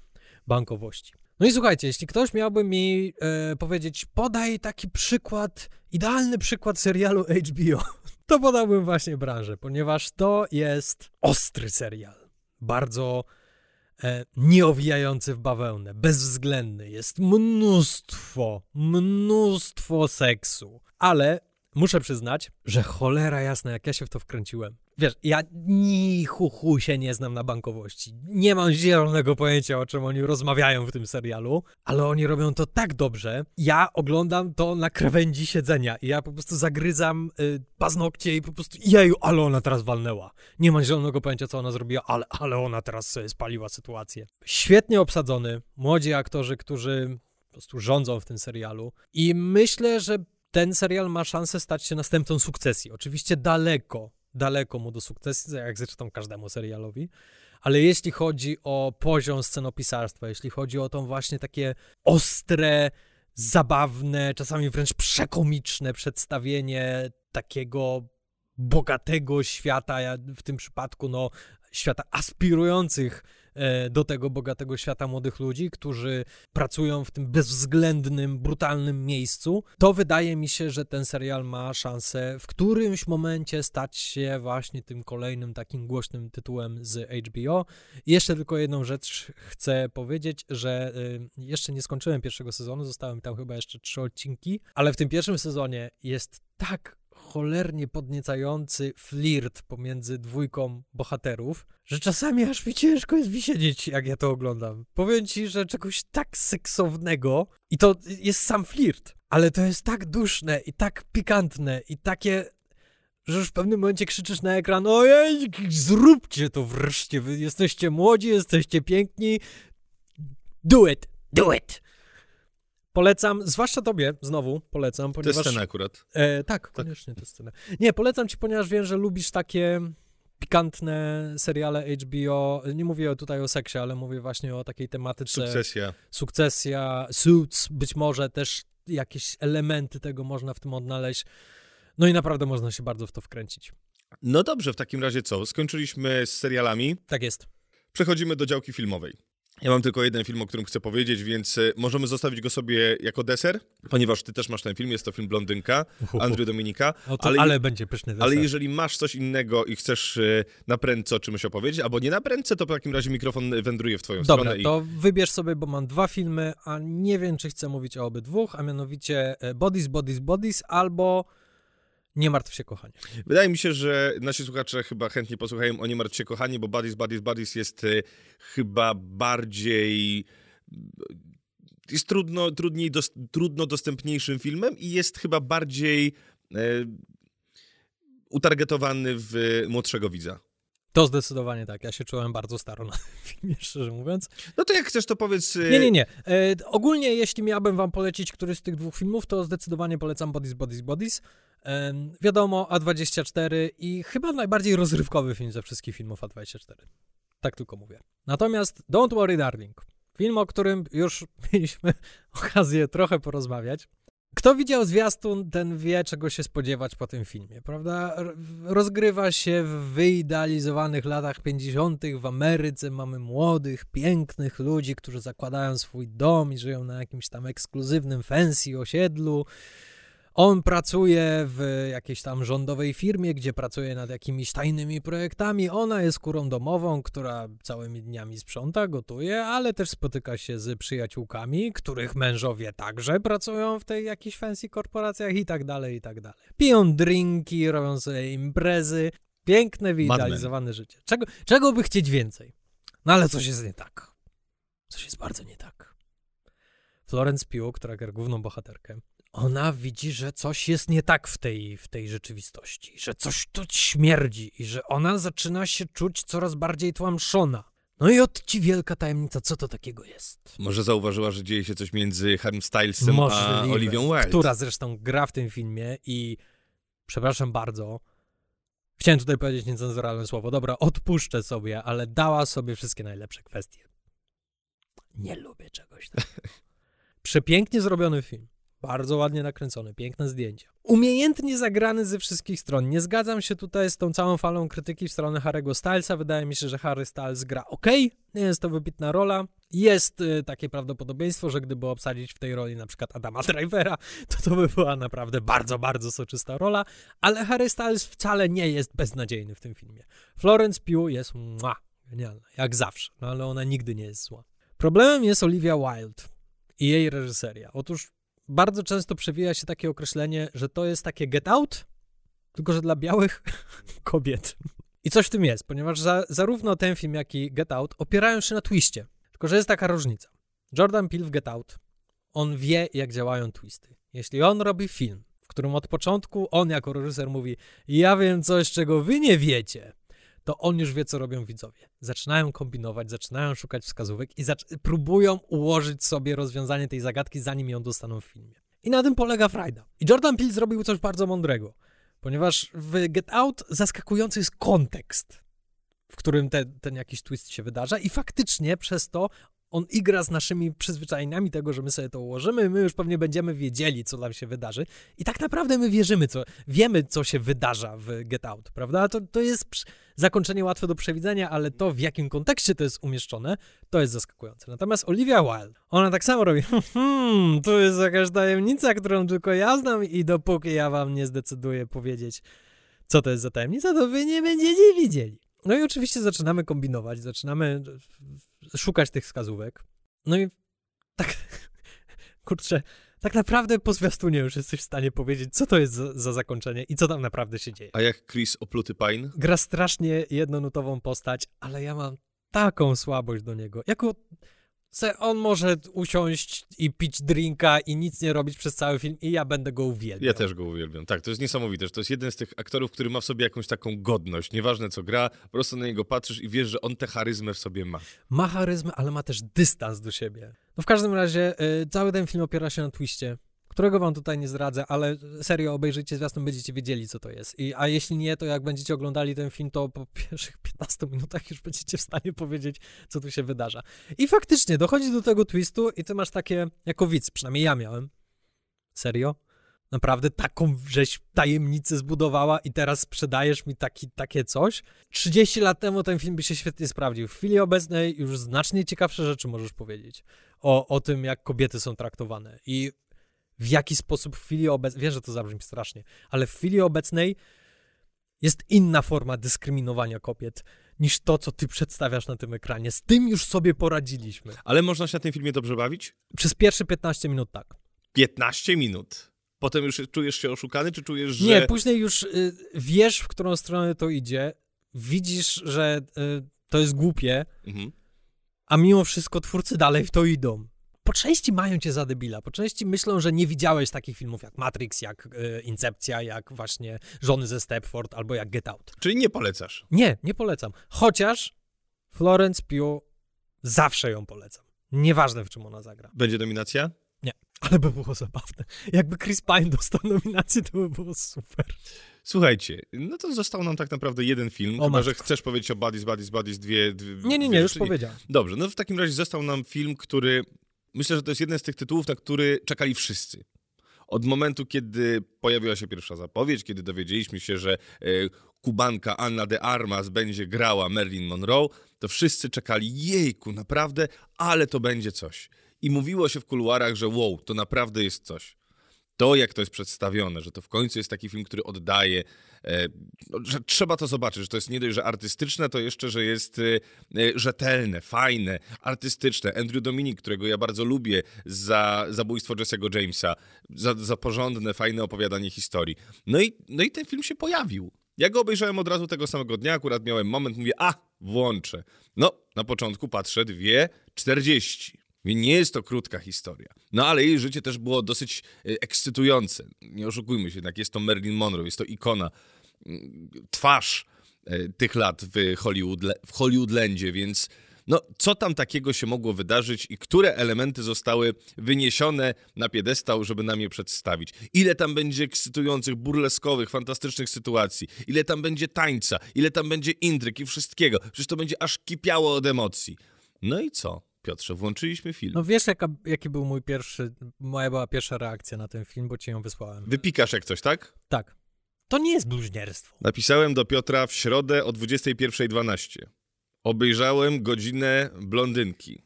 bankowości. No i słuchajcie, jeśli ktoś miałby mi e, powiedzieć, podaj taki przykład, idealny przykład serialu HBO, to podałbym właśnie branżę, ponieważ to jest ostry serial. Bardzo e, nieowijający w bawełnę, bezwzględny. Jest mnóstwo, mnóstwo seksu, ale muszę przyznać, że cholera jasna, jak ja się w to wkręciłem. Wiesz, ja ni się nie znam na bankowości. Nie mam zielonego pojęcia, o czym oni rozmawiają w tym serialu, ale oni robią to tak dobrze. Ja oglądam to na krawędzi siedzenia i ja po prostu zagryzam y, paznokcie i po prostu jeju, ale ona teraz walnęła. Nie mam zielonego pojęcia, co ona zrobiła, ale, ale ona teraz sobie spaliła sytuację. Świetnie obsadzony, młodzi aktorzy, którzy po prostu rządzą w tym serialu i myślę, że ten serial ma szansę stać się następcą sukcesji. Oczywiście daleko, daleko mu do sukcesji, jak zresztą każdemu serialowi. Ale jeśli chodzi o poziom scenopisarstwa, jeśli chodzi o tą właśnie takie ostre, zabawne, czasami wręcz przekomiczne przedstawienie takiego bogatego świata, w tym przypadku no, świata aspirujących do tego bogatego świata młodych ludzi, którzy pracują w tym bezwzględnym, brutalnym miejscu, to wydaje mi się, że ten serial ma szansę w którymś momencie stać się właśnie tym kolejnym takim głośnym tytułem z HBO. Jeszcze tylko jedną rzecz chcę powiedzieć, że e, jeszcze nie skończyłem pierwszego sezonu, zostałem tam chyba jeszcze trzy odcinki, ale w tym pierwszym sezonie jest tak cholernie podniecający flirt pomiędzy dwójką bohaterów, że czasami aż mi ciężko jest wysiedzieć, jak ja to oglądam. Powiem ci, że czegoś tak seksownego i to jest sam flirt, ale to jest tak duszne i tak pikantne i takie że już w pewnym momencie krzyczysz na ekran, ojej, zróbcie to wreszcie, wy jesteście młodzi, jesteście piękni, do it, do it. Polecam, zwłaszcza tobie, znowu polecam, ponieważ... Tę scenę akurat. E, tak, tak, koniecznie tę scenę. Nie, polecam ci, ponieważ wiem, że lubisz takie pikantne seriale HBO. Nie mówię tutaj o seksie, ale mówię właśnie o takiej tematyce. Sukcesja. Sukcesja, Suits, być może też jakieś elementy tego można w tym odnaleźć. No i naprawdę można się bardzo w to wkręcić. No dobrze, w takim razie co? Skończyliśmy z serialami. Tak jest. Przechodzimy do działki filmowej. Ja mam tylko jeden film, o którym chcę powiedzieć, więc e, możemy zostawić go sobie jako deser, ponieważ ty też masz ten film, jest to film Blondynka, Andrew Dominika. No to, ale, ale będzie pyszny deser. Ale jeżeli masz coś innego i chcesz e, na prędce o czymś opowiedzieć, albo nie na prędce, to w takim razie mikrofon wędruje w twoją Dobra, stronę. Dobra, to wybierz sobie, bo mam dwa filmy, a nie wiem, czy chcę mówić o obydwóch, a mianowicie e, Bodies, Bodies, Bodies albo nie martw się, kochanie. Wydaje mi się, że nasi słuchacze chyba chętnie posłuchają o Nie martw się, kochanie, bo Buddies, Buddies, Buddies jest y, chyba bardziej jest trudno, trudniej dos, trudno dostępniejszym filmem i jest chyba bardziej y, utargetowany w młodszego widza. To zdecydowanie tak. Ja się czułem bardzo staro na filmie, szczerze mówiąc. No to jak chcesz, to powiedz. Nie, nie, nie. E, ogólnie, jeśli miałbym wam polecić któryś z tych dwóch filmów, to zdecydowanie polecam Bodies, Bodies, Bodies. Wiadomo, A24 i chyba najbardziej rozrywkowy film ze wszystkich filmów A24. Tak tylko mówię. Natomiast Don't Worry Darling. Film, o którym już mieliśmy okazję trochę porozmawiać. Kto widział zwiastun, ten wie, czego się spodziewać po tym filmie, prawda? Rozgrywa się w wyidealizowanych latach 50. w Ameryce. Mamy młodych, pięknych ludzi, którzy zakładają swój dom i żyją na jakimś tam ekskluzywnym fancy osiedlu. On pracuje w jakiejś tam rządowej firmie, gdzie pracuje nad jakimiś tajnymi projektami. Ona jest kurą domową, która całymi dniami sprząta, gotuje, ale też spotyka się z przyjaciółkami, których mężowie także pracują w tej jakichś fancy korporacjach i tak dalej, i tak dalej. Piją drinki, robią sobie imprezy. Piękne, wyidealizowane życie. Czego, czego by chcieć więcej? No ale coś jest nie tak. Coś jest bardzo nie tak. Florence Pugh, która gra główną bohaterkę, ona widzi, że coś jest nie tak w tej, w tej rzeczywistości, że coś tu śmierdzi i że ona zaczyna się czuć coraz bardziej tłamszona. No i od ci wielka tajemnica, co to takiego jest. Może zauważyła, że dzieje się coś między Harry Stylesem Możliwe, a Olivią Wilde. Która zresztą gra w tym filmie i przepraszam bardzo, chciałem tutaj powiedzieć niecenzuralne słowo, dobra, odpuszczę sobie, ale dała sobie wszystkie najlepsze kwestie. Nie lubię czegoś takiego. Przepięknie zrobiony film. Bardzo ładnie nakręcony, piękne zdjęcia. Umiejętnie zagrany ze wszystkich stron. Nie zgadzam się tutaj z tą całą falą krytyki w stronę Harry'ego Stylesa. Wydaje mi się, że Harry Styles gra ok, nie jest to wybitna rola. Jest y, takie prawdopodobieństwo, że gdyby obsadzić w tej roli na przykład Adama Drivera, to to by była naprawdę bardzo, bardzo soczysta rola, ale Harry Styles wcale nie jest beznadziejny w tym filmie. Florence Pugh jest mua, genialna, jak zawsze, no ale ona nigdy nie jest zła. Problemem jest Olivia Wilde i jej reżyseria. Otóż bardzo często przewija się takie określenie, że to jest takie get out, tylko że dla białych kobiet. I coś w tym jest, ponieważ za, zarówno ten film, jak i Get Out opierają się na twiście. Tylko, że jest taka różnica. Jordan Peele w Get Out, on wie, jak działają twisty. Jeśli on robi film, w którym od początku on jako reżyser mówi ja wiem coś, czego wy nie wiecie, to on już wie, co robią widzowie. Zaczynają kombinować, zaczynają szukać wskazówek i próbują ułożyć sobie rozwiązanie tej zagadki, zanim ją dostaną w filmie. I na tym polega frajda. I Jordan Peele zrobił coś bardzo mądrego, ponieważ w Get Out zaskakujący jest kontekst, w którym te, ten jakiś twist się wydarza i faktycznie przez to on igra z naszymi przyzwyczajeniami tego, że my sobie to ułożymy, my już pewnie będziemy wiedzieli, co nam się wydarzy. I tak naprawdę my wierzymy, co, wiemy, co się wydarza w Get Out, prawda? To, to jest zakończenie łatwe do przewidzenia, ale to, w jakim kontekście to jest umieszczone, to jest zaskakujące. Natomiast Olivia Wilde, ona tak samo robi, hmm, tu jest jakaś tajemnica, którą tylko ja znam i dopóki ja wam nie zdecyduję powiedzieć, co to jest za tajemnica, to wy nie będziecie widzieli. No i oczywiście zaczynamy kombinować, zaczynamy szukać tych wskazówek. No i tak, kurczę, tak naprawdę po zwiastunie już jesteś w stanie powiedzieć, co to jest za, za, zakończenie i co tam naprawdę się dzieje. A jak Chris Opluty Pine? Gra strasznie jednonutową postać, ale ja mam taką słabość do niego. Jako se on może usiąść i pić drinka i nic nie robić przez cały film i ja będę go uwielbiał. Ja też go uwielbiam. Tak, to jest niesamowite, że to jest jeden z tych aktorów, który ma w sobie jakąś taką godność. Nieważne co gra, po prostu na niego patrzysz i wiesz, że on tę charyzmę w sobie ma. Ma charyzmę, ale ma też dystans do siebie. No w każdym razie y, cały ten film opiera się na twiście którego wam tutaj nie zdradzę, ale serio obejrzyjcie zwiastun, będziecie wiedzieli, co to jest. I, a jeśli nie, to jak będziecie oglądali ten film, to po pierwszych 15 minutach już będziecie w stanie powiedzieć, co tu się wydarza. I faktycznie dochodzi do tego twistu i ty masz takie, jako widz, przynajmniej ja miałem. Serio? Naprawdę taką żeś tajemnicę zbudowała i teraz sprzedajesz mi taki, takie coś? 30 lat temu ten film by się świetnie sprawdził. W chwili obecnej już znacznie ciekawsze rzeczy możesz powiedzieć o, o tym, jak kobiety są traktowane i w jaki sposób w chwili obecnej, wiem, że to zabrzmi strasznie, ale w chwili obecnej jest inna forma dyskryminowania kobiet niż to, co ty przedstawiasz na tym ekranie. Z tym już sobie poradziliśmy. Ale można się na tym filmie dobrze bawić? Przez pierwsze 15 minut tak. 15 minut. Potem już czujesz się oszukany, czy czujesz, że... Nie, później już y, wiesz, w którą stronę to idzie, widzisz, że y, to jest głupie, Mhm. a mimo wszystko twórcy dalej w to idą. Po części mają cię za debila, po części myślą, że nie widziałeś takich filmów jak Matrix, jak y, Incepcja, jak właśnie Żony ze Stepford albo jak Get Out. Czyli nie polecasz. Nie, nie polecam. Chociaż Florence Pugh zawsze ją polecam. Nieważne, w czym ona zagra. Będzie dominacja? Ale by było zabawne. Jakby Chris Pine dostał nominację, to by było super. Słuchajcie, no to został nam tak naprawdę jeden film, O chyba, że chcesz powiedzieć o Buddies, Buddies, Buddies, dwie... dwie Nie, nie, nie, już powiedziałem. Dobrze, no w takim razie został nam film, który... Myślę, że to jest jeden z tych tytułów, na który czekali wszyscy. Od momentu, kiedy pojawiła się pierwsza zapowiedź, kiedy dowiedzieliśmy się, że e, Kubanka Anna de Armas będzie grała Marilyn Monroe, to wszyscy czekali, jejku, naprawdę, ale to będzie coś. I mówiło się w kuluarach, że wow, to naprawdę jest coś. To, jak to jest przedstawione, że to w końcu jest taki film, który oddaje, e, no, że trzeba to zobaczyć, że to jest nie dość, że artystyczne, to jeszcze, że jest e, e, rzetelne, fajne, artystyczne. Andrew Dominik, którego ja bardzo lubię za zabójstwo Jesse'ego Jamesa, za, za porządne, fajne opowiadanie historii. No i, no i ten film się pojawił. Ja go obejrzałem od razu tego samego dnia, akurat miałem moment, mówię, a, włączę. No, na początku patrzę, dwie, czterdzieści. Nie jest to krótka historia. No ale jej życie też było dosyć e, ekscytujące. Nie oszukujmy się, jednak jest to Marilyn Monroe, jest to ikona, mm, twarz e, tych lat w, Hollywood, w Hollywoodlandzie, więc no, co tam takiego się mogło wydarzyć i które elementy zostały wyniesione na piedestał, żeby nam je przedstawić? Ile tam będzie ekscytujących, burleskowych, fantastycznych sytuacji? Ile tam będzie tańca? Ile tam będzie intryg i wszystkiego? Przecież to będzie aż kipiało od emocji. No i co, Piotrze, włączyliśmy film. No wiesz, jaka, jaki był mój pierwszy, moja była pierwsza reakcja na ten film, bo ci ją wysłałem. Wypikasz jak coś, tak? Tak. To nie jest bluźnierstwo. Napisałem do Piotra w środę o 21.12. Obejrzałem godzinę blondynki.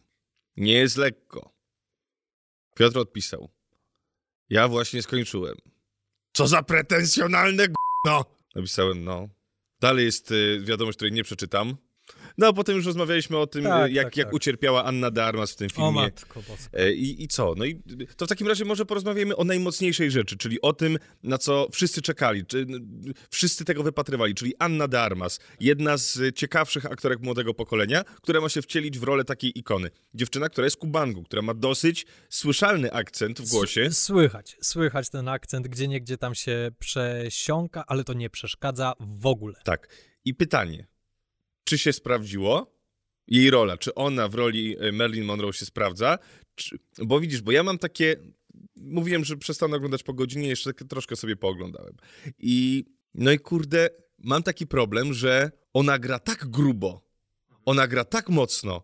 Nie jest lekko. Piotr odpisał. Ja właśnie skończyłem. Co za pretensjonalne no. Napisałem, no. Dalej jest y, wiadomość, której nie przeczytam. No a potem już rozmawialiśmy o tym, Tak, y, jak, tak, jak tak. ucierpiała Anna de Armas w tym filmie. O matko boska. E, I, I co? No i to w takim razie może porozmawiamy o najmocniejszej rzeczy, czyli o tym, na co wszyscy czekali, czy wszyscy tego wypatrywali, czyli Anna de Armas, jedna z ciekawszych aktorek młodego pokolenia, która ma się wcielić w rolę takiej ikony. Dziewczyna, która jest kubanką, która ma dosyć słyszalny akcent w głosie. Słychać, słychać ten akcent, gdzie niegdzie tam się przesiąka, ale to nie przeszkadza w ogóle. Tak. I pytanie, czy się sprawdziło jej rola? Czy ona w roli e, Marilyn Monroe się sprawdza? Czy, bo widzisz, bo ja mam takie... Mówiłem, że przestanę oglądać po godzinie, jeszcze tak troszkę sobie pooglądałem. I no i kurde, mam taki problem, że ona gra tak grubo, ona gra tak mocno,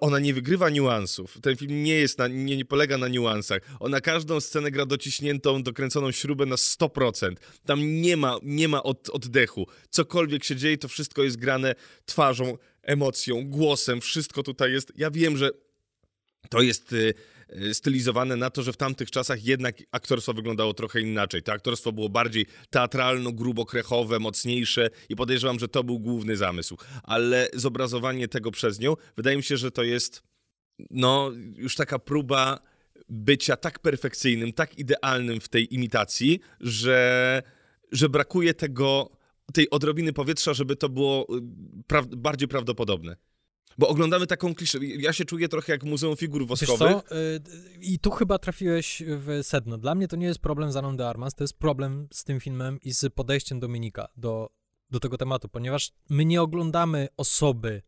ona nie wygrywa niuansów. Ten film nie jest na, nie, nie polega na niuansach. Ona każdą scenę gra dociśniętą, dokręconą śrubę na 100%. Tam nie ma, nie ma od, oddechu. Cokolwiek się dzieje, to wszystko jest grane twarzą, emocją, głosem. Wszystko tutaj jest. Ja wiem, że to jest y, stylizowane na to, że w tamtych czasach jednak aktorstwo wyglądało trochę inaczej. To aktorstwo było bardziej teatralno, grubokrechowe, mocniejsze i podejrzewam, że to był główny zamysł. Ale zobrazowanie tego przez nią, wydaje mi się, że to jest no już taka próba bycia tak perfekcyjnym, tak idealnym w tej imitacji, że, że brakuje tego, tej odrobiny powietrza, żeby to było y, pra bardziej prawdopodobne. Bo oglądamy taką kliszę. Ja się czuję trochę jak Muzeum Figur Wiesz Woskowych. co? Y, I tu chyba trafiłeś w sedno. Dla mnie to nie jest problem z Aną de Armas, to jest problem z tym filmem i z podejściem Dominika do, do tego tematu, ponieważ my nie oglądamy osoby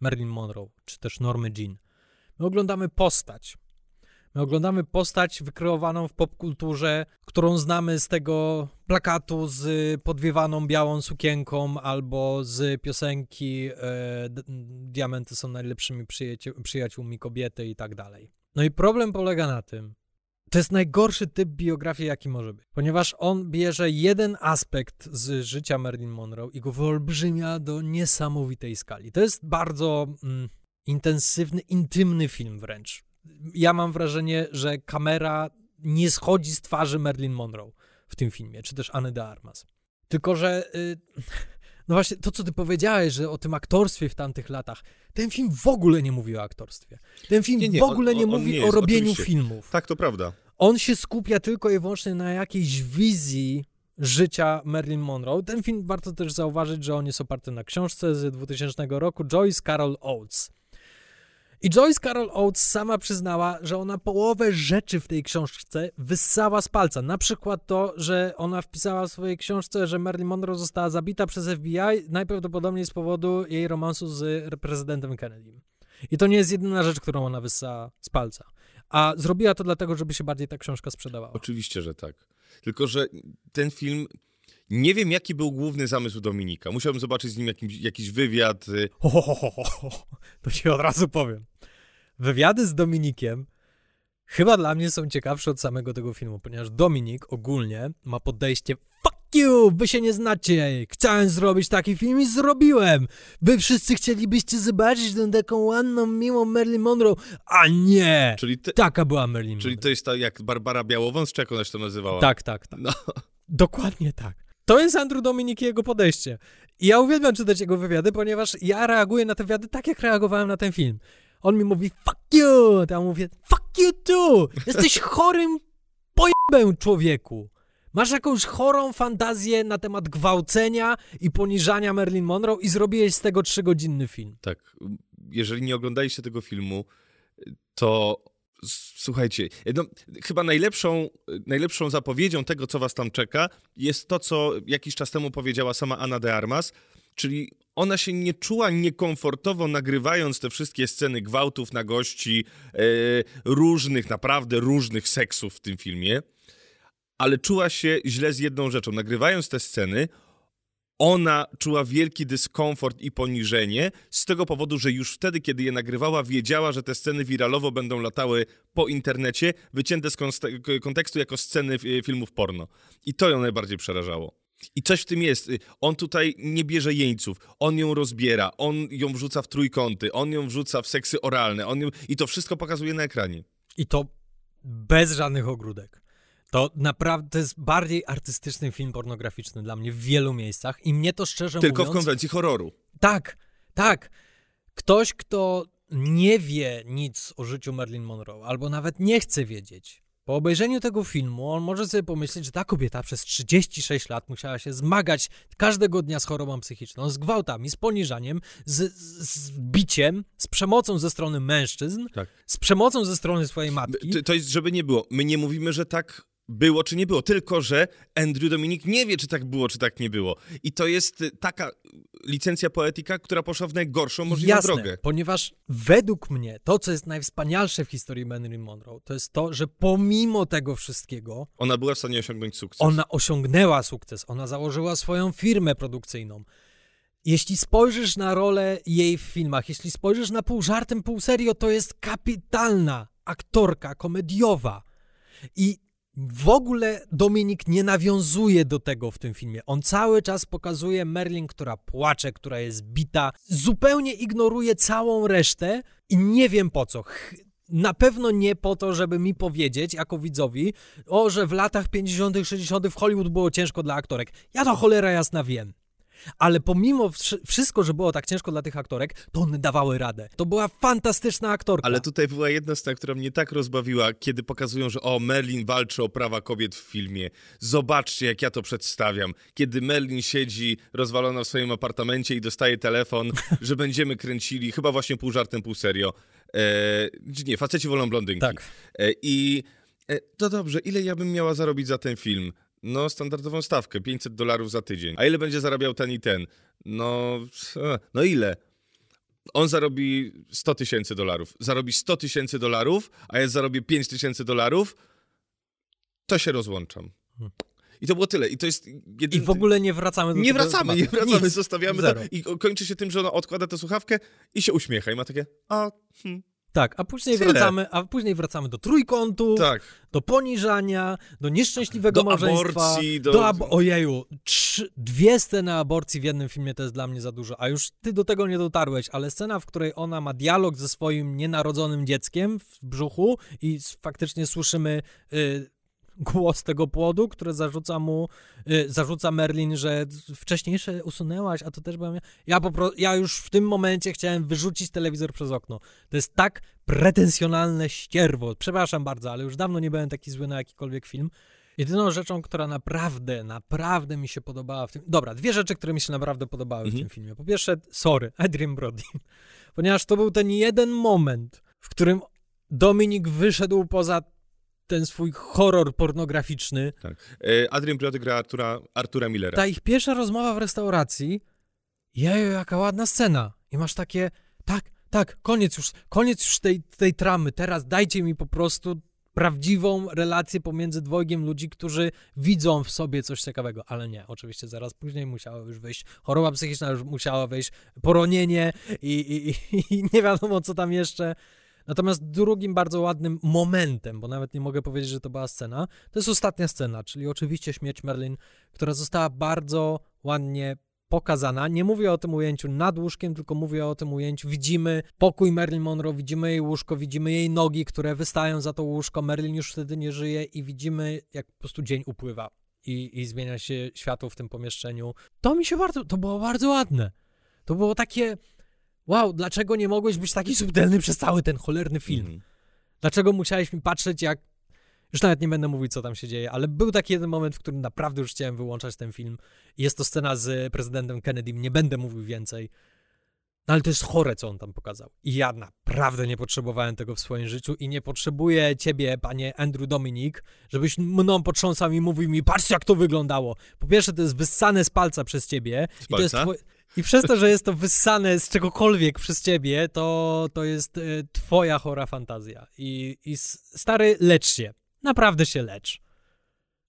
Marilyn Monroe, czy też Normy Jean. My oglądamy postać. My oglądamy postać wykreowaną w popkulturze, którą znamy z tego plakatu z podwiewaną białą sukienką albo z piosenki e, Diamenty są najlepszymi przyjaciół, przyjaciółmi kobiety i tak dalej. No i problem polega na tym, to jest najgorszy typ biografii, jaki może być, ponieważ on bierze jeden aspekt z życia Marilyn Monroe i go wyolbrzymia do niesamowitej skali. To jest bardzo mm, intensywny, intymny film wręcz. Ja mam wrażenie, że kamera nie schodzi z twarzy Marilyn Monroe w tym filmie, czy też Anny de Armas. Tylko, że y, no właśnie to, co ty powiedziałeś, że o tym aktorstwie w tamtych latach, ten film w ogóle nie mówi o aktorstwie. Ten film nie, nie, w ogóle on, nie on, mówi nie jest, o robieniu oczywiście. filmów. Tak, to prawda. On się skupia tylko i wyłącznie na jakiejś wizji życia Marilyn Monroe. Ten film warto też zauważyć, że on jest oparty na książce z 2000 roku Joyce Carol Oates. I Joyce Carol Oates sama przyznała, że ona połowę rzeczy w tej książce wyssała z palca. Na przykład to, że ona wpisała w swojej książce, że Marilyn Monroe została zabita przez FBI najprawdopodobniej z powodu jej romansu z prezydentem Kennedy. I to nie jest jedyna rzecz, którą ona wyssała z palca. A zrobiła to dlatego, żeby się bardziej ta książka sprzedawała. Oczywiście, że tak. Tylko, że ten film nie wiem, jaki był główny zamysł Dominika. Musiałbym zobaczyć z nim jakiś wywiad. Ho, ho, ho, ho, To ci od razu powiem. Wywiady z Dominikiem chyba dla mnie są ciekawsze od samego tego filmu, ponieważ Dominik ogólnie ma podejście fuck you, wy się nie znacie, chciałem zrobić taki film i zrobiłem. Wy wszyscy chcielibyście zobaczyć tę taką ładną, miłą Marilyn Monroe, a nie, czyli te, taka była Marilyn Czyli Monroe. to jest ta jak Barbara Białowąs, czy jak ona się to nazywała? Tak, tak, tak. No. Dokładnie tak. To jest Andrew Dominik i jego podejście. I ja uwielbiam czytać jego wywiady, ponieważ ja reaguję na te wywiady tak, jak reagowałem na ten film. On mi mówi, fuck you! To ja mówię, fuck you too! Jesteś chorym pojebem, człowieku! Masz jakąś chorą fantazję na temat gwałcenia i poniżania Marilyn Monroe i zrobiłeś z tego trzygodzinny film. Tak. Jeżeli nie oglądaliście tego filmu, to Słuchajcie, no, chyba najlepszą, najlepszą zapowiedzią tego, co was tam czeka, jest to, co jakiś czas temu powiedziała sama Anna de Armas, czyli ona się nie czuła niekomfortowo nagrywając te wszystkie sceny gwałtów na gości, e, różnych, naprawdę różnych seksów w tym filmie, ale czuła się źle z jedną rzeczą. Nagrywając te sceny, ona czuła wielki dyskomfort i poniżenie z tego powodu, że już wtedy, kiedy je nagrywała, wiedziała, że te sceny wiralowo będą latały po internecie, wycięte z kontekstu jako sceny filmów porno. I to ją najbardziej przerażało. I coś w tym jest. On tutaj nie bierze jeńców, on ją rozbiera, on ją wrzuca w trójkąty, on ją wrzuca w seksy oralne, on ją... i to wszystko pokazuje na ekranie. I to bez żadnych ogródek. To naprawdę to jest bardziej artystyczny film pornograficzny dla mnie w wielu miejscach i mnie to szczerze Tylko mówiąc... Tylko w konwencji horroru. Tak, tak. Ktoś, kto nie wie nic o życiu Marilyn Monroe, albo nawet nie chce wiedzieć, po obejrzeniu tego filmu on może sobie pomyśleć, że ta kobieta przez 36 lat musiała się zmagać każdego dnia z chorobą psychiczną, z gwałtami, z poniżaniem, z, z biciem, z przemocą ze strony mężczyzn, tak. z przemocą ze strony swojej matki. To, to jest, żeby nie było. My nie mówimy, że tak było czy nie było, tylko że Andrew Dominik nie wie, czy tak było, czy tak nie było. I to jest y, taka licencja poetyka, która poszła w najgorszą możliwą Jasne, drogę. ponieważ według mnie to, co jest najwspanialsze w historii Marilyn Monroe, to jest to, że pomimo tego wszystkiego... Ona była w stanie osiągnąć sukces. Ona osiągnęła sukces, ona założyła swoją firmę produkcyjną. Jeśli spojrzysz na rolę jej w filmach, jeśli spojrzysz na pół żartem, pół serio, to jest kapitalna aktorka komediowa. I w ogóle Dominik nie nawiązuje do tego w tym filmie. On cały czas pokazuje Merlin, która płacze, która jest bita, zupełnie ignoruje całą resztę i nie wiem po co. Na pewno nie po to, żeby mi powiedzieć, jako widzowi, o, że w latach 50., 60. w Hollywood było ciężko dla aktorek. Ja to cholera jasna wiem. Ale pomimo wszystko, że było tak ciężko dla tych aktorek, to one dawały radę. To była fantastyczna aktorka. Ale tutaj była jedna scena, która mnie tak rozbawiła, kiedy pokazują, że o, Merlin walczy o prawa kobiet w filmie. Zobaczcie, jak ja to przedstawiam. Kiedy Merlin siedzi rozwalona w swoim apartamencie i dostaje telefon, że będziemy kręcili, chyba właśnie pół żartem, pół serio. E, nie, faceci wolą blondynki. Tak. E, I e, to dobrze, ile ja bym miała zarobić za ten film? No, standardową stawkę, 500 dolarów za tydzień. A ile będzie zarabiał ten i ten? No, no ile? On zarobi 100 tysięcy dolarów. Zarobi 100 tysięcy dolarów, a ja zarobię 5 tysięcy dolarów, to się rozłączam. Hmm. I to było tyle. I to jest I w ogóle nie wracamy do Nie wracamy, nie wracamy, Nic. zostawiamy Zero. to. I kończy się tym, że ona odkłada tę słuchawkę i się uśmiecha i ma takie, a, hmm. Tak, a później Tyle. wracamy, a później wracamy do trójkątów, Tak. do poniżania, do nieszczęśliwego Do małżeństwa. aborcji, do- do abo- Ojeju, trzy, dwie sceny aborcji w jednym filmie to jest dla mnie za dużo, a już ty do tego nie dotarłeś, ale scena, w której ona ma dialog ze swoim nienarodzonym dzieckiem w brzuchu i faktycznie słyszymy y, głos tego płodu, który zarzuca mu, y, zarzuca Merlin, że wcześniejsze usunęłaś, a to też byłem ja. Ja, po pro, ja już w tym momencie chciałem wyrzucić telewizor przez okno. To jest tak pretensjonalne ścierwo. Przepraszam bardzo, ale już dawno nie byłem taki zły na jakikolwiek film. Jedyną rzeczą, która naprawdę, naprawdę mi się podobała w tym... Dobra, dwie rzeczy, które mi się naprawdę podobały w Mhm. tym filmie. Po pierwsze, sorry, Adrian Brody. Ponieważ to był ten jeden moment, w którym Dominik wyszedł poza ten swój horror pornograficzny. tak. E, Adrian Brody gra Artura, Artura Millera. Ta ich pierwsza rozmowa w restauracji, jeju, jaka ładna scena. I masz takie, tak, tak, koniec już, koniec już tej, tej tramy, teraz dajcie mi po prostu prawdziwą relację pomiędzy dwojgiem ludzi, którzy widzą w sobie coś ciekawego, ale nie, oczywiście zaraz później musiała już wyjść choroba psychiczna, już musiała wejść poronienie i, i, i, i nie wiadomo co tam jeszcze. Natomiast drugim bardzo ładnym momentem, bo nawet nie mogę powiedzieć, że to była scena, to jest ostatnia scena, czyli oczywiście śmierć Merlin, która została bardzo ładnie pokazana. Nie mówię o tym ujęciu nad łóżkiem, tylko mówię o tym ujęciu. Widzimy pokój Marilyn Monroe, widzimy jej łóżko, widzimy jej nogi, które wystają za to łóżko. Merlin już wtedy nie żyje i widzimy, jak po prostu dzień upływa i, i zmienia się światło w tym pomieszczeniu. To mi się bardzo, to było bardzo ładne. To było takie, wow, dlaczego nie mogłeś być taki subtelny przez cały ten cholerny film? Mhm. Dlaczego musiałeś mi patrzeć, jak. Już nawet nie będę mówić, co tam się dzieje, ale był taki jeden moment, w którym naprawdę już chciałem wyłączać ten film. Jest to scena z prezydentem Kennedym, nie będę mówił więcej. No ale to jest chore, co on tam pokazał. I ja naprawdę nie potrzebowałem tego w swoim życiu i nie potrzebuję ciebie, panie Andrew Dominik, żebyś mną potrząsał i mówił mi, patrz jak to wyglądało. Po pierwsze, to jest wyssane z palca przez ciebie. Z I, to jest palca? I przez to, że jest to wyssane z czegokolwiek przez ciebie, to, to jest y, twoja chora fantazja. I, I stary, lecz się. Naprawdę się lecz.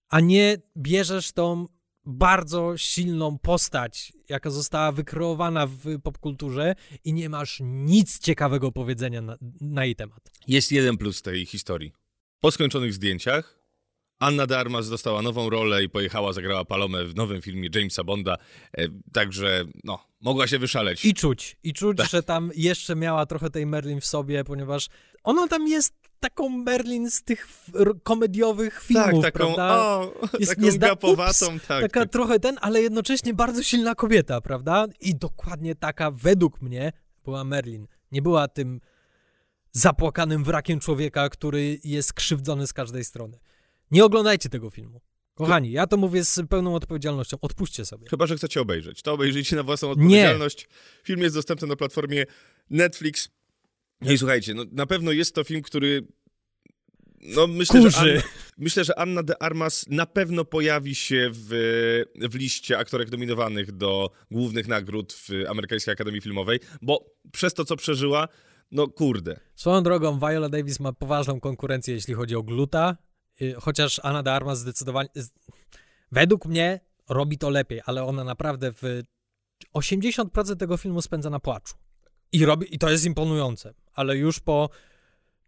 A nie bierzesz tą bardzo silną postać, jaka została wykreowana w popkulturze i nie masz nic ciekawego powiedzenia na, na jej temat. Jest jeden plus tej historii. Po skończonych zdjęciach Anna de Armas dostała nową rolę i pojechała, zagrała Palomę w nowym filmie Jamesa Bonda, e, także no, mogła się wyszaleć. I czuć, i czuć, Tak. że tam jeszcze miała trochę tej Merlin w sobie, ponieważ ona tam jest taką Merlin z tych komediowych filmów, tak, taką, prawda? o, Jest taką niezda- gapowatą, ups, tak. taka tak. trochę ten, ale jednocześnie bardzo silna kobieta, prawda? I dokładnie taka według mnie była Merlin. Nie była tym zapłakanym wrakiem człowieka, który jest krzywdzony z każdej strony. Nie oglądajcie tego filmu. Kochani, ja to mówię z pełną odpowiedzialnością. Odpuśćcie sobie. Chyba, że chcecie obejrzeć. To obejrzyjcie na własną odpowiedzialność. Film jest dostępny na platformie Netflix. No i słuchajcie, no, na pewno jest to film, który. No, myślę, że. Anna, myślę, że Anna de Armas na pewno pojawi się w, w liście aktorek nominowanych do głównych nagród w Amerykańskiej Akademii Filmowej, bo przez to, co przeżyła, no kurde. Swoją drogą, Viola Davis ma poważną konkurencję, jeśli chodzi o gluta, chociaż Anna de Armas zdecydowanie, według mnie robi to lepiej, ale ona naprawdę w 80% tego filmu spędza na płaczu. I, robi, I to jest imponujące, ale już po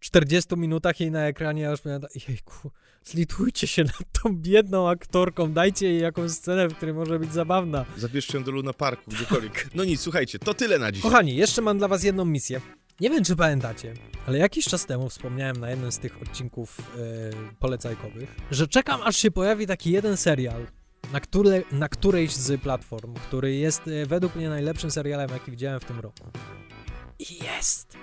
40 minutach jej na ekranie ja już miałem, tak, jejku, zlitujcie się nad tą biedną aktorką, dajcie jej jakąś scenę, w której może być zabawna. Zabierzcie ją do Luna Parku, gdziekolwiek. No nic, słuchajcie, to tyle na dziś. Kochani, jeszcze mam dla was jedną misję. Nie wiem, czy pamiętacie, ale jakiś czas temu wspomniałem na jednym z tych odcinków e, polecajkowych, że czekam, aż się pojawi taki jeden serial, na, które, na którejś z platform, który jest e, według mnie najlepszym serialem, jaki widziałem w tym roku. I jest!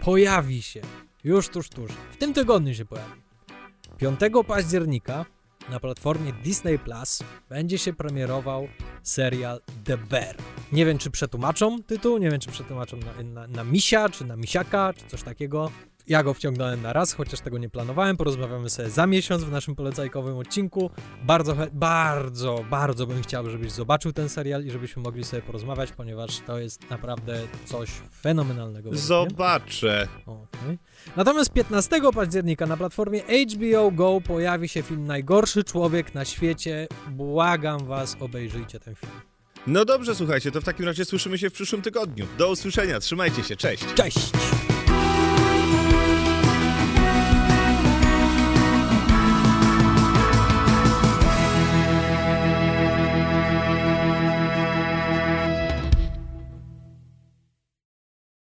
Pojawi się. Już tuż, tuż. W tym tygodniu się pojawi. 5 października na platformie Disney Plus będzie się premierował serial The Bear. Nie wiem, czy przetłumaczą tytuł, nie wiem, czy przetłumaczą na, na, na misia, czy na misiaka, czy coś takiego. Ja go wciągnąłem na raz, chociaż tego nie planowałem. Porozmawiamy sobie za miesiąc w naszym polecajkowym odcinku. Bardzo, bardzo, bardzo bym chciał, żebyś zobaczył ten serial i żebyśmy mogli sobie porozmawiać, ponieważ to jest naprawdę coś fenomenalnego. Zobaczę. Okej. Natomiast 15 października na platformie HBO Go pojawi się film Najgorszy człowiek na świecie. Błagam was, obejrzyjcie ten film. No dobrze, słuchajcie, to w takim razie słyszymy się w przyszłym tygodniu. Do usłyszenia, trzymajcie się, cześć. Cześć!